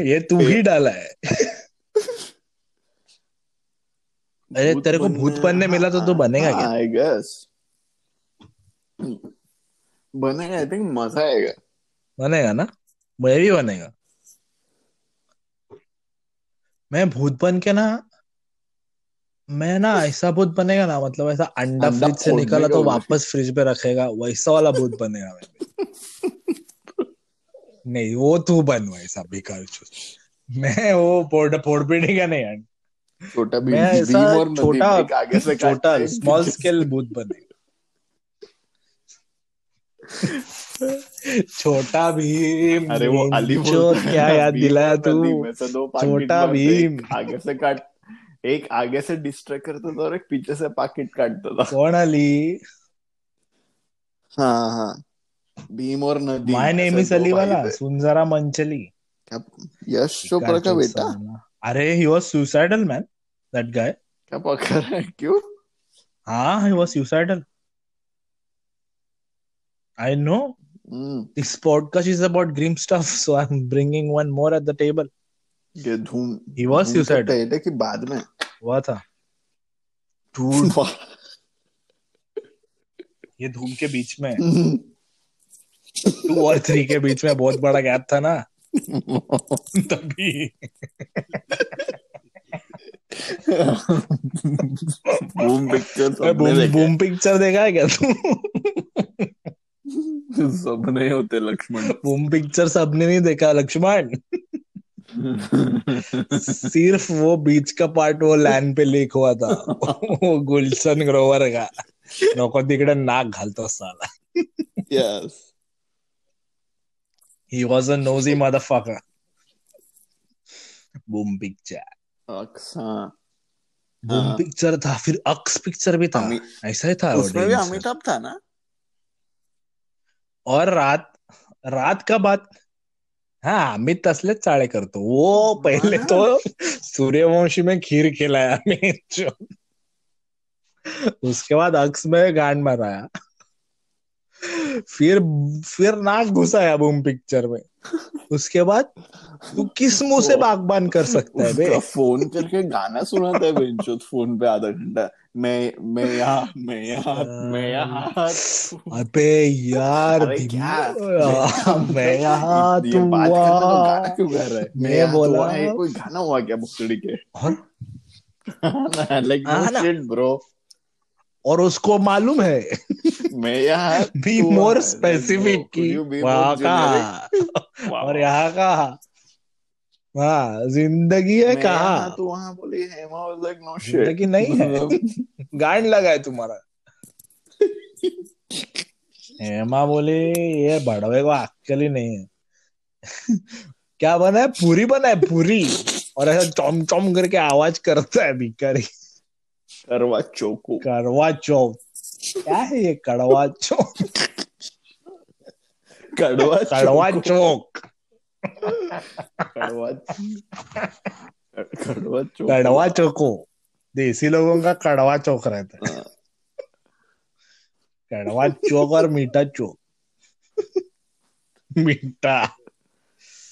ये तू ही डाला है। अरे तेरे को भूत बनने मिला तो तू बनेगा क्या? आई गेस बनेगा आई थिंक मज़ा आएगा। बनेगा ना? मैं भी बनेगा। मैं भूत बन के ना मैं ना ऐसा भूत बनेगा ना मतलब ऐसा अंडा अंडा फ्रिज से निकाला तो वापस फ्रिज पे रखेगा वैसा वाला भूत बनेगा मैं नहीं वो तू बन वैसा बेकार मैं वो फोड़ फोड़ पीने का नहीं छोटा भी मैं ऐसा छोटा आगे से छोटा स्मॉल स्केल भूत बने। छोटा भीम अरे वो अली क्या याद दिलाया तू? पाकिट छोटा भीम। आगे से काट एक आगे से डिस्ट्रैक्ट करता था और एक पीछे से पाकिट काटता था। कौन अली हाँ हाँ। भीम और Nadeem my name is Ali वाला सुन जरा मंचली। यश चोपड़ा का बेटा? अरे he was suicidal man that guy क्या पकड़ है? क्यों? हाँ he was suicidal I know. हम्म। this podcast is about grim stuff, so I'm bringing one more at the table. ये धूम He was धूम के suicidal. पहले कि बाद में। हुआ था। ये धूम के बीच में। टू और थ्री के बीच में बहुत बड़ा गैप था ना। तभी। Boom picture boom boom picture देखा है क्या तू? सबने होते लक्ष्मण। बूम पिक्चर सबने नहीं देखा लक्ष्मण। सिर्फ़ वो बीच का पार्ट वो लैंड पे लीक हुआ था। वो गुलशन ग्रोवर का। नको तिकडे नाक घालतो साला। Yes He was a nosy motherfucker. Boom picture Aqsa boom हाँ। पिक्चर था फिर अक्स पिक्चर भी था। ऐसा ही था उसमें भी अमिताभ था ना? और रात रात का बात हाँ अमित असलेच चाळे करतो. वो पहले। तो सूर्यवंशी में खीर खिलाया अमित जो उसके बाद अक्स में गांड मराया. फिर फिर नाक घुसाया बूम पिक्चर में. उसके बाद तू किस मुँह से बागबान कर सकता है बे? फ़ोन करके गाना सुनाता है फ़ोन पे आधा घंटा. मैं मैं यहाँ मैं यहाँ मैं यहाँ अबे यार अरे क्या? मैं यहाँ तू बात। गाना क्यों गा रहा है? मैं यहाँ बोला- ये कोई गाना हुआ क्या भुखड़ी के? और लाइक हाँ नो? शिट ब्रो और उसको मालूम है। मैं यहाँ बी मोर स्पेसिफिक की वहाँ का और यहाँ का हाँ ज़िंदगी है कहा? तू वहाँ बोली Hema was like no shit ज़िंदगी नहीं है। गांड लगा है तुम्हारा। हेमा बोले ये बड़वे को अक्कल ही नहीं है। क्या बना है? पूरी बना है पूरी। और ऐसा चौम चौम करके आवाज़ करता है भिखारी। करवा चौको। करवा चौक। क्या है ये कड़वा चौक? कड़वा कड़वा चौको। कड़वा कड़वा चौको। कड़वा चौको देसी लोगों का कड़वा चौक रहता है। कड़वा चौक और मीठा चौक मीठा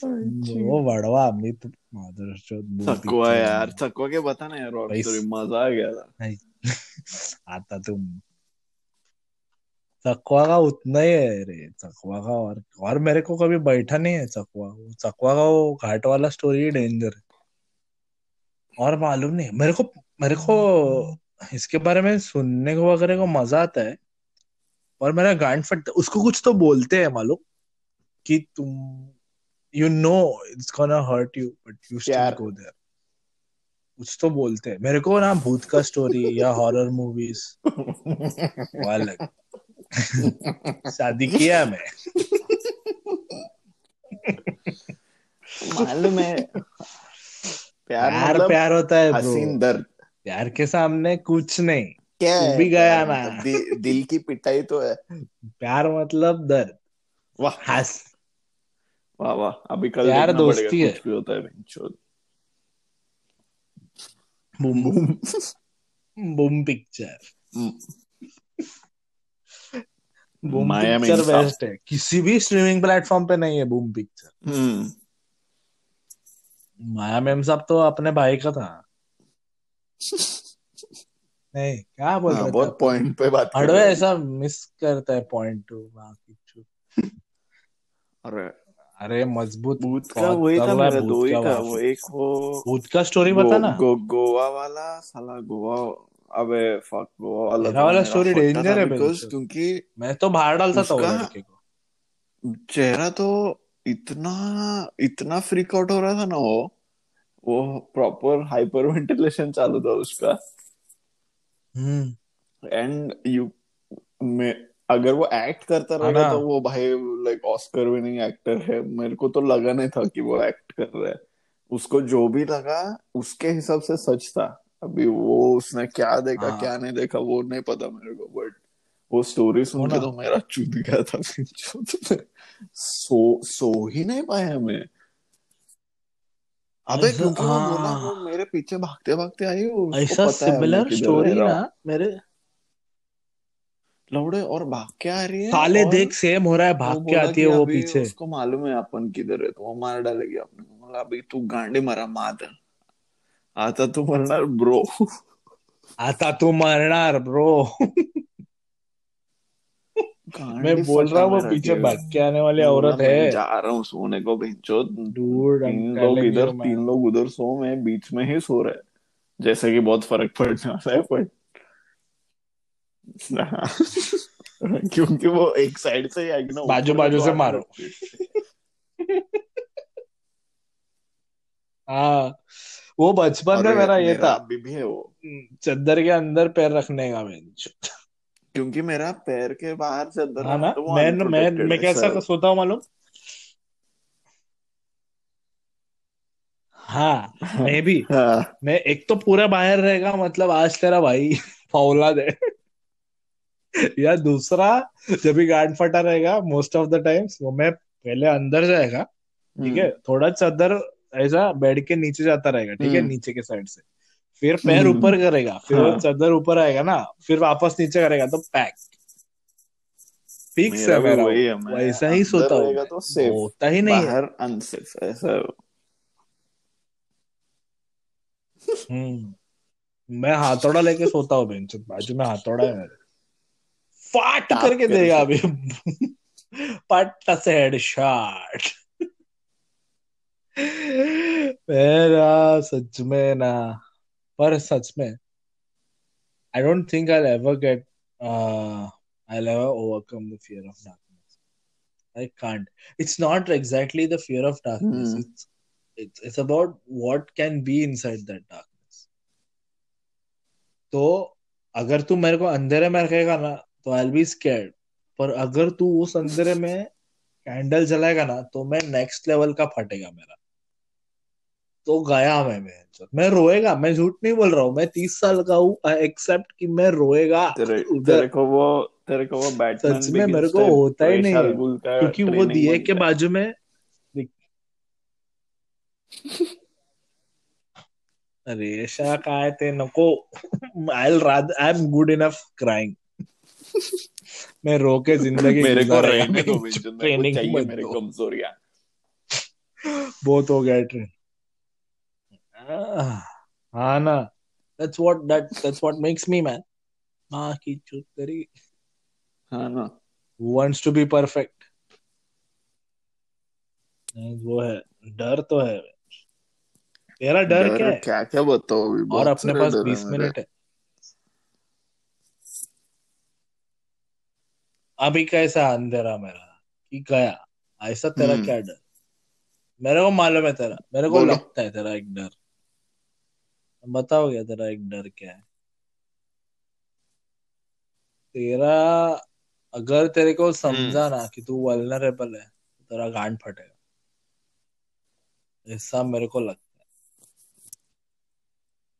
वो बड़वा अमित माधुर थकवा यार में। थकवा के बता ना यार और मज़ा आ गया था आता तुम चकवा का उतना ही है रे चकवा का और और मेरे को कभी बैठा नहीं है चकवा वो चकवा का वो घाट वाला स्टोरी ही डेंजर है। और मालूम नहीं मेरे को मेरे को इसके बारे में सुनने को वगैरह को मज़ा आता है और मेरा गांड फटता उसको कुछ तो बोलते हैं मालूम कि तुम you know it's gonna hurt you but you still go there कुछ तो बोलते हैं। मेरे को ना भूत का स्टोरी या हॉरर मूवीज़ अलग। शादी किया मैं। मालूम है। प्यार प्यार मतलब प्यार होता है ब्रो। हसीन दर्द। प्यार के सामने कुछ नहीं। क्या तू है? भी गया ना। मतलब दि, दिल की पिटाई तो है। प्यार मतलब दर्द। वाह। हंस। वाह वाह। अभी कल प्यार देखना दोस्ती है। कुछ भी होता है बेंचोद boom. Boom. Boom picture. Boom picture best है। किसी भी स्ट्रीमिंग प्लेटफॉर्म पे नहीं है बूम पिक्चर हम्म। माया मेम साहब तो अपने भाई का था। नहीं क्या बोल हाँ, रहे बहुत पॉइंट पे बात हड़वे ऐसा मिस करता है पॉइंट टू बाकी अरे। अरे मज़बूत भूत का वही था मेरा दो ही था वो एक वो भूत का स्टोरी बता ना। गोवा वाला साला गोवा अबे फक तेरा तो वाला स्टोरी डेंजर है बिकॉज़ क्योंकि मैं तो बाहर डालता था उसका लड़के को। चेहरा तो इतना इतना फ्रीक आउट हो रहा था ना वो वो प्रॉपर हाइपर वेंटिलेशन चालू था उसका। हम्म। एंड यू मैं अगर वो एक्ट करता हाँ रहेगा तो वो भाई लाइक ऑस्कर विनिंग एक्टर है। मेरे को तो लगा नहीं था कि वो एक्ट कर रहा है। उसको जो भी लगा उसके हिसाब से सच था। अभी वो उसने क्या देखा हाँ। क्या नहीं देखा वो नहीं पता मेरे को बट वो स्टोरी हो सुन के तो मेरा चूत गया था सो सो ही नहीं पाया मैं। अबे क्योंकि वो बोला हाँ। वो मेरे पीछे भागते भागते आई वो ऐसा है सिमिलर स्टोरी ना मेरे लौड़े और भाग के आ रही है साले देख सेम हो रहा है भाग के आती है वो पीछे। उसको मालूम है अपन किधर है तो वो मार डालेगी अपने बोला अभी तू गांडे मरा माद आता तू मरणार ब्रो. आता तू मरणार ब्रो. मैं बोल रहा हूँ वो पीछे के के आने वाली औरत है। जा रहा हूँ सोने को भेजो। तीन लोग इधर तीन लोग उधर सो मैं बीच में ही सो रहा है। जैसे कि बहुत फ़र्क पड़ने वाला है पर क्योंकि वो एक साइड से ही आएगी ना बाजू बाजू से मारो। हाँ। वो बचपन में मेरा ये था। अभी भी है वो। चद्दर के अंदर पैर रखने का बेंच क्योंकि मेरा पैर के बाहर चद्दर हाँ ना तो मैं मैं मैं कैसा सर सोता हूँ मालूम? हाँ मैं भी। हाँ। मैं एक तो पूरा बाहर रहेगा मतलब आज तेरा भाई फौला दे। या दूसरा जब भी गार्ड फटा रहेगा मोस्ट ऑफ़ द टाइम्स वो मैं पहले अंदर जाएगा ठीक है? हम्म। थोड़ा चादर ऐसा बेड के नीचे जाता रहेगा ठीक है? हम्म। नीचे के साइड से। फिर पैर हम्म। ऊपर करेगा फिर हाँ। चादर ऊपर आएगा ना फिर वापस नीचे करेगा तो पैक। फिक्स है मेरा वैसा ही सोता हूँ। तो सेफ़ होता ही नहीं है। बाहर अनसेफ ऐसा। हम्म। मैं हाथौड़ा लेके सोता हूँ बेंच बाजू में हाथौड़ा है। मेरे फाट करके देगा अभी। पट्टा से हेड हेडशॉट मेरा सच में ना पर सच में I don't think I ever get I overcome the fear of darkness I can't it's not exactly the fear of darkness it's it's it's about what can be inside that darkness तो अगर तू मेरे को अंधेरे में रखेगा ना तो आई विल बी स्केर्ड पर अगर तू उस अंधेरे में कैंडल जलाएगा ना तो मैं नेक्स्ट लेवल का फटेगा मेरा. तो गया मैं मैं। मैं रोएगा मैं झूठ नहीं बोल रहा हूँ। मैं तीस साल का हूँ एक्सेप्ट कि मैं रोएगा। तेरे तेरे को वो तेरे को वो बैटमैन सच में मेरे को होता ही नहीं है। क्योंकि वो दिए के बाजू में रेशा काय ते नको I rather I am good enough crying मैं रो के ज़िंदगी मेरे को रहने दो ट्रेनिंग मेरे कमजोरियाँ। बहुत हो गया ट्रेन हाँ ना that's what that that's what makes me man. माँ की चूत करी हाँ ना who wants to be perfect. वो है डर तो है। तेरा डर क्या है? क्या क्या बताओ अभी? और अपने पास बीस मिनट है। अभी कैसा अंधेरा मेरा? कि गया। ऐसा तेरा हम्म। क्या डर? मेरे को मालूम है तेरा। मेरे को लगता है तेरा एक डर। बताओ क्या तेरा एक डर क्या है? तेरा अगर तेरे को हम्म। समझा ना कि तू वल्नरेबल है तो तेरा गांड फटेगा। ऐसा मेरे को लगता है।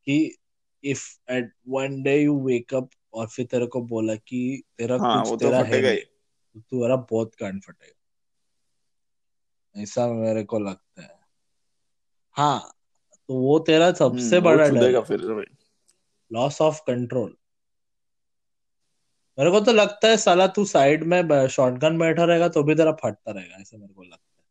कि if at one day you wake up और फिर तेरे को बोला कि तेरा हाँ कुछ वो तो तेरा है तो तेरा बहुत गांड फटेगा। ऐसा मेरे को लगता है। हाँ तो वो तेरा सबसे हम्म बड़ा डर फिर भाई लॉस ऑफ़ कंट्रोल मेरे को तो लगता है साला तू साइड में शॉटगन बैठा रहेगा तो भी तेरा फटता रहेगा ऐसा मेरे को लगता है।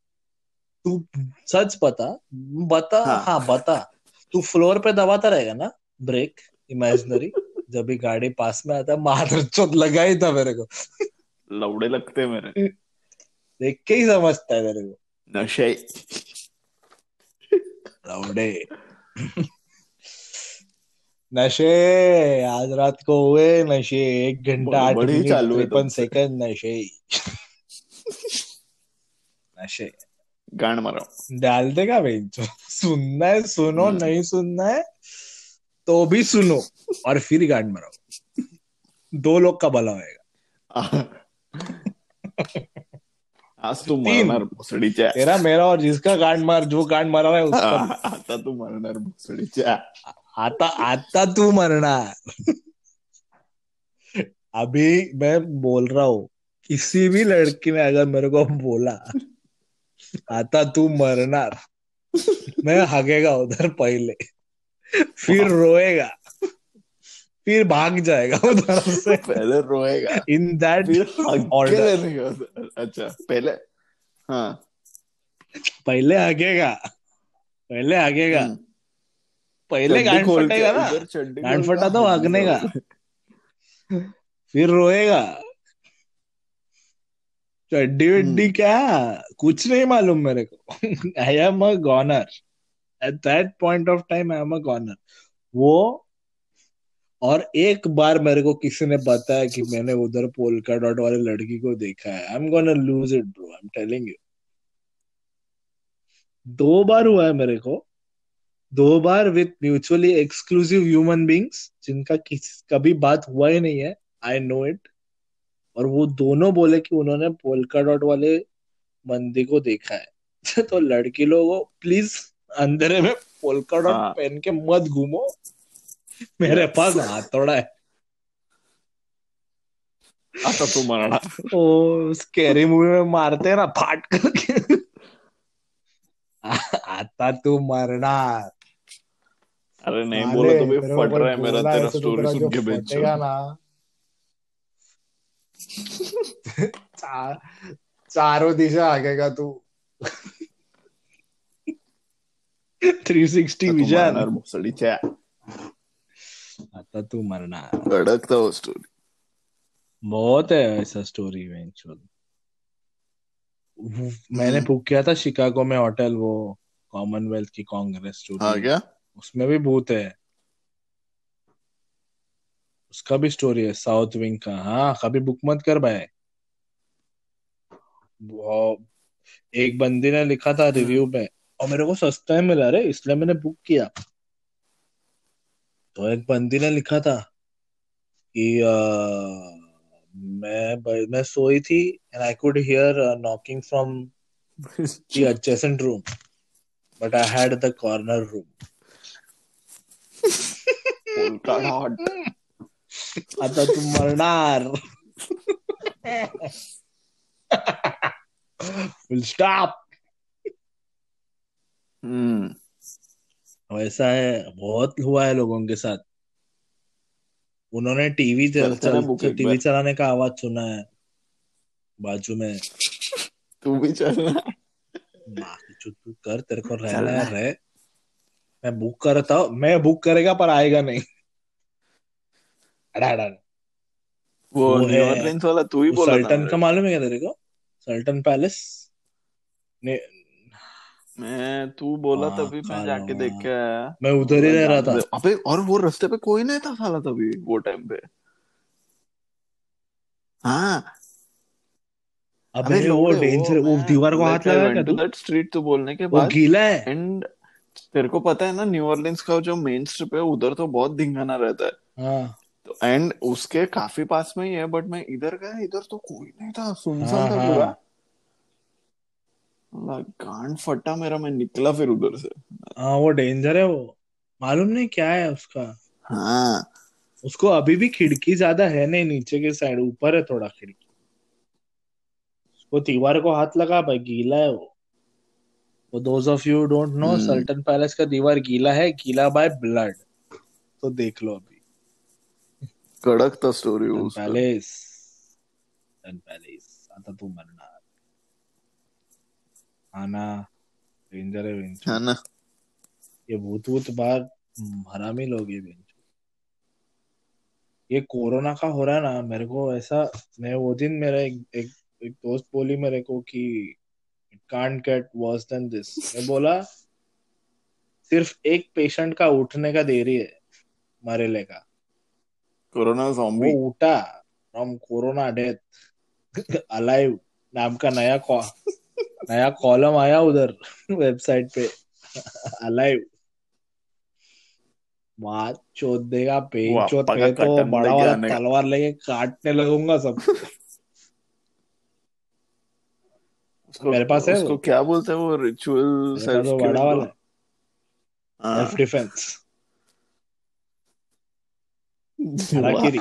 तू सच बता बता हाँ। हाँ बता। तू फ्लोर पे दबाता रहेगा ना ब्रेक इमेजिनरी जब भी गाड़ी पास में आता है मार चोट लगा ही था मेरे को। लौड़े लगते हैं मेरे। देख के ही समझता है तेरे को। नशे। लौड़े नशे आज रात को हुए नशे एक घंटा आठ मिनट तिरपन सेकंड नशे। नशे। गांड मारो। डाल देगा बेंचो सुनना है सुनो हम्म। नहीं सुनना है तो भी सुनो और फिर गांड मराओ दो लोग का भला होएगा। आज तू. मरणार भोसडीच्या. तेरा मेरा और जिसका गांड मार जो गांड मारा है उसका. आता तू मरणार भोसडीच्या. आता आता तू मरणार. अभी मैं बोल रहा हूँ किसी भी लड़की ने अगर मेरे को बोला आता तू मरना मैं हगेगा उधर पहले फिर रोएगा. फिर भाग जाएगा उधर से। पहले रोएगा। इन दैट का अच्छा पहले हाँ। पहले हगेगा पहले हगेगा हम्म। पहले गांड फटेगा ना। गांड फटा तो हगने का। फिर रोएगा। चड्डी वड्डी हम्म। क्या? कुछ नहीं मालूम मेरे को। I am a goner at that point of time I am a goner वो और एक बार मेरे को किसी ने बताया कि मैंने उधर पोलका डॉट वाली लड़की को देखा है। I am gonna lose it bro I am telling you दो बार हुआ है मेरे को। दो बार with mutually exclusive human beings जिनका किसी कभी बात हुआ ही नहीं है। आई नो इट और वो दोनों बोले कि उन्होंने पोलका डॉट वाले बंदी को देखा है। तो लड़की लोगों प्लीज़ अंधेरे में पोलका डॉट हाँ। पहन के मत घूमो। मेरे पास हाथोड़ा है। आता तू मरणार ओ स्कैरी मूवी में मारते हैं ना फाट करके। आता तू मरणार। अरे नहीं बोला तो भी फट रहा है मेरा तेरा तो स्टोरी सुन के बेचो। ना। चार, चारों दिशा आगेगा तू। 360 तू विजन मरणार भोसडीच्या आता तू मरणार अडकता हो स्टोरी बहुत है ऐसा स्टोरी इवेंचुअल मैंने। बुक किया था शिकागो में होटल वो कॉमनवेल्थ की कांग्रेस जो हाँ क्या? उसमें भी भूत है. उसका भी स्टोरी है साउथ विंग का. हाँ कभी बुक मत कर भाई. एक बंदी ने लिखा था रिव्यू में और मेरे को सस्ता में मिला रे इसलिए मैंने बुक किया. तो एक बंदी ने लिखा था कि अ, मैं मैं सोई थी and I could hear knocking from the adjacent room but I had the corner room. Polka dot आता तू मरणार. फुल स्टॉप हम्म वैसा है बहुत हुआ है लोगों के साथ। उन्होंने टीवी चल, चल, book टीवी चलाने का आवाज़ सुना है बाजू में। तू भी चलना तू कर तेरे को रहना है। रहे। मैं बुक करता हूँ मैं बुक करेगा पर आएगा नहीं। अड़ा अड़ा वो न्यू है- वाला तू ही बोला सल्टन का मालूम है क्या तेरे को? सल्टन पैलेस मैं तू बोला हाँ, तभी मैं जाके लो, देख। हाँ। के आया मैं उधर ही रह रहा था। अबे और वो रास्ते पे कोई नहीं था साला तभी वो टाइम पे। हाँ। अबे वो डेंजर वो दीवार को हाथ लगा क्या तू? दैट स्ट्रीट तो बोलने के वो बाद गीला है। एंड तेरे को पता है ना न्यू ऑरलिंस का जो मेन स्ट्रिप है उधर तो बहुत धिंगाना रहता है। हाँ। तो एंड उसके काफ़ी पास में ही है बट मैं इधर गया इधर तो कोई नहीं था। सुनसान हाँ, था हाँ। पूरा। गांड फटा मेरा मैं निकला फिर उधर से. हाँ वो डेंजर है वो। मालूम नहीं क्या है उसका। हाँ। उसको अभी भी खिड़की ज़्यादा है नहीं नीचे के साइड ऊपर है थोड़ा खिड़की। उसको दीवार को हाथ लगा भाई गीला है वो। वो those of you don't know. Sultan palace का दीवार गीला है गीला बाय ब्लड तो देख लो अभी। कड़क था स्टोरी पैलेस पैलेस आता तू मरना। आना डेंजर है बेंचो है ये भूत भूत बार हरामी लोग ये बेंचो। ये कोरोना का हो रहा है ना मेरे को ऐसा मैं वो दिन मेरा एक, एक, एक दोस्त बोली मेरे को कि it can't get worse than this मैं बोला सिर्फ़ एक पेशेंट का उठने का देरी है मरेले का। कोरोना जॉम्बी वो उठा फ्रॉम कोरोना डेथ अलाइव नाम का नया कॉ नया कॉलम आया उधर वेबसाइट पे। अलाइव बात चोद देगा पेन चोद पे तो बड़ा वाला तलवार लेके काटने लगूँगा सब। उसको मेरे पास है उसको वो। क्या बोलते हैं वो? रिचुअल सेल्फ वो बड़ा वाला हाँ। Self defence हाराकिरी।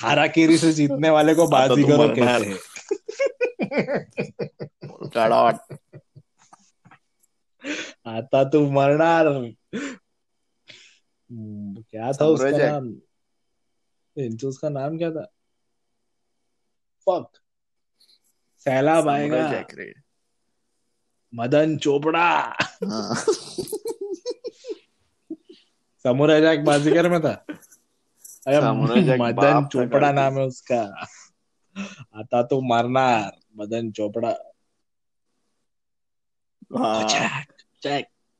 हाराकिरी से जीतने वाले को आता तो बाजीगरों कहते हैं। आता तू मरणार. हम्म, क्या था उसका नाम? इंचो उसका नाम क्या था? फक सैलाब आएगा। मदन चोपड़ा. हाँ. समुराई जैक बाजीगर में था? अरे मदन चोपड़ा नाम है उसका। आता तो मरनार Madan Chopra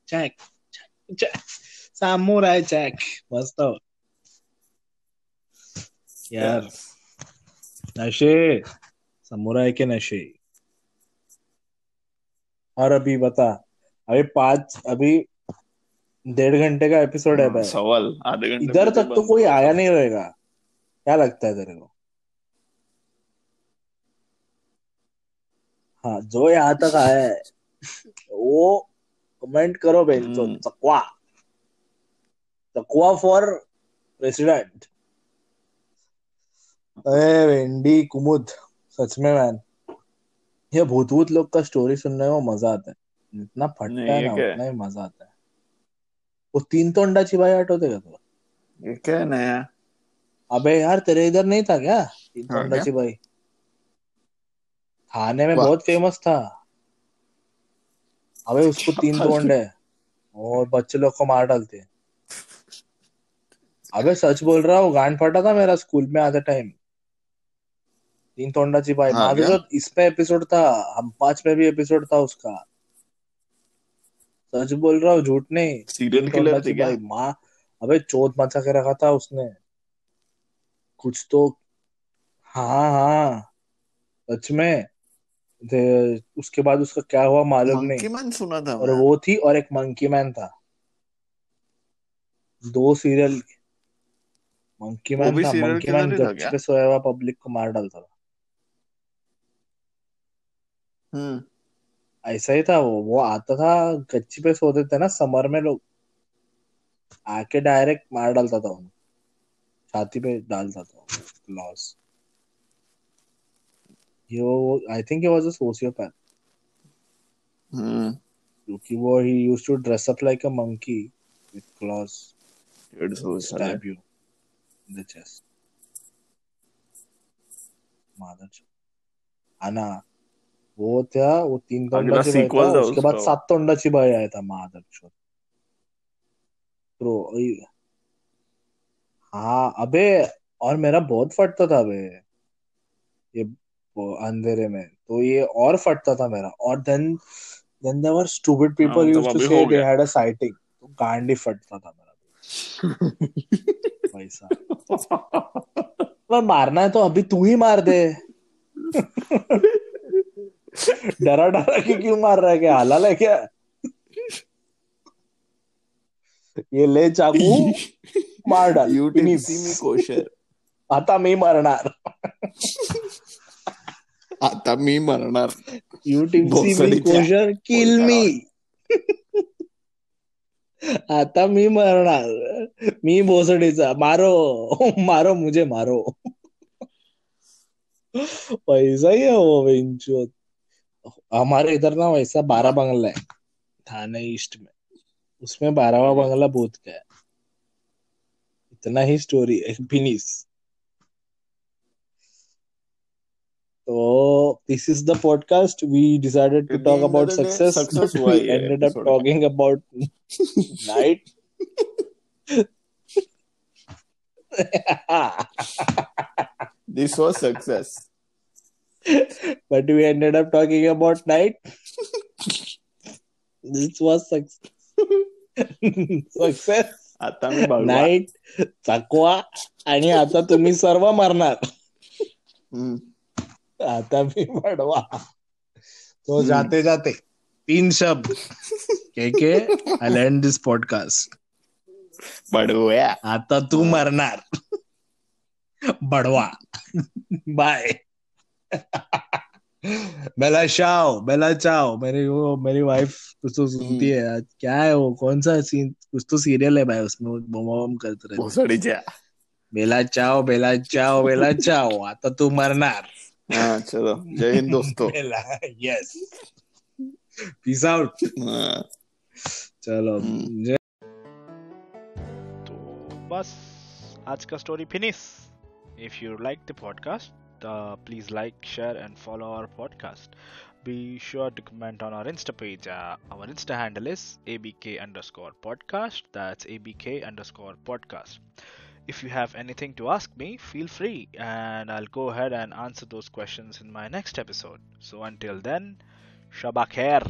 Jack Samurai Jack मस्त हो. यार नशे समुराई के नशे और अभी बता अभी पाँच अभी डेढ़ घंटे का एपिसोड है हाँ, भाई। सवाल आधे घंटे इधर तक तो कोई आया नहीं रहेगा। क्या लगता है तेरे को? हाँ जो यहाँ तक आया है वो कमेंट करो बेंचो हम्म। चकवा चकवा फॉर प्रेसिडेंट अरे वेंडी कुमुद सच में मैन ये भूत भूत लोग का स्टोरी सुनने में मज़ा आता है। जितना फटता है ना उतना ही मज़ा आता है। वो तीन तो अंडा चिबाई आठवते का तुला ये क्या नया? अबे यार तेरे इधर नहीं था क्या? तीन तो अंडा क्या? थाने में बहुत फ़ेमस था। अबे उसको तीन तो अंडे और बच्चे लोग को मार डालते अबे सच बोल रहा हूँ गांड फटा था मेरा स्कूल में आते टाइम तीन तोंडा चिपाई हाँ, माधुर क्या? इस पे एपिसोड था हम पाँच में भी एपिसोड था उसका। सच बोल रहा हूँ झूठ नहीं। सीरियल किलर थी क्या? माँ अबे चोट मचा के रखा था उसने। कुछ तो हाँ हाँ। सच में। उसके बाद उसका क्या हुआ मालूम मंकी नहीं। मैन सुना था और वो थी और एक मंकी मैन था। दो सीरियल मंकी मैन था मंकी मैन था क्या? पे सोया हुआ पब्लिक को मार डालता था। हम्म। ऐसा ही था वो वो आता था गच्ची पे सोते थे ना समर में लोग। आके डायरेक्ट मार डालता था उन्हें। छाती पे डालता था लॉस यो I think he was a sociopath hmm क्योंकि वो he used to dress up like a monkey with claws डेढ़ सौ stab you in the chest. Mother आना वो था वो तीन अगला तोंडा चिबाई sequel था उसके बाद। सात तोंडा चिबाई आया था मादर चोद प्रो हाँ अबे और मेरा बहुत फटता था अबे। ये वो अंधेरे में। तो ये और फटता था मेरा। और then then there were stupid people हाँ, used to say they had a sighting तो गांडी फटता था मेरा। पैसा वह मारना है तो अभी तू ही मार दे। डरा डरा के क्यों मार रहा है क्या? हलाल है क्या? ये ले चाकू मार डाल। You finish tipsy me kosher. आता मी मरणार आता मी मरणार. किल मी आता मी मरणार. मी भोसडीचा मारो. मारो मुझे मारो. पैसा ही है वो हमारे इधर ना वैसा बारह बंगला है. थाने ईस्ट में. उसमें बारहवा बंगला भूत का है इतना ही स्टोरी है finish तो this is the podcast we decided to At the talk end of about the day, success success but हुआ वी ही है एंडेड अप episode का। Talking about night This was success. but we ended up talking about night. this was success. success. आता मी बघवा नाईट चकवा आणि आता तुम्ही सर्व मरणार हम्म. आता मी बडवा तो हम्म. जाते जाते तीन शब्द। के के आय लर्न दिस पॉडकास्ट बडव्या आता तू मरणार। बडवा। Bye. Bella Ciao Bella Ciao. मेरी वो मेरी वाइफ कुछ तो सुनती है आज। क्या है वो? कौन सा सीन कुछ तो सीरियल है भाई उसमें बम बम करते रहते भोसडीच्या बेला चाओ बेला चाओ बेला चाओ। आता तू मरणार। हा चलो जय हिंद दोस्तों बेला यस पीस आउट हाँ, चलो हम्म। जय तो बस आज का story finish if you like the podcast please like share and follow our podcast be sure to comment on our insta page uh, our insta handle is abk underscore podcast that's abk underscore podcast if you have anything to ask me feel free and i'll go ahead and answer those questions in my next episode. So until then shabak khair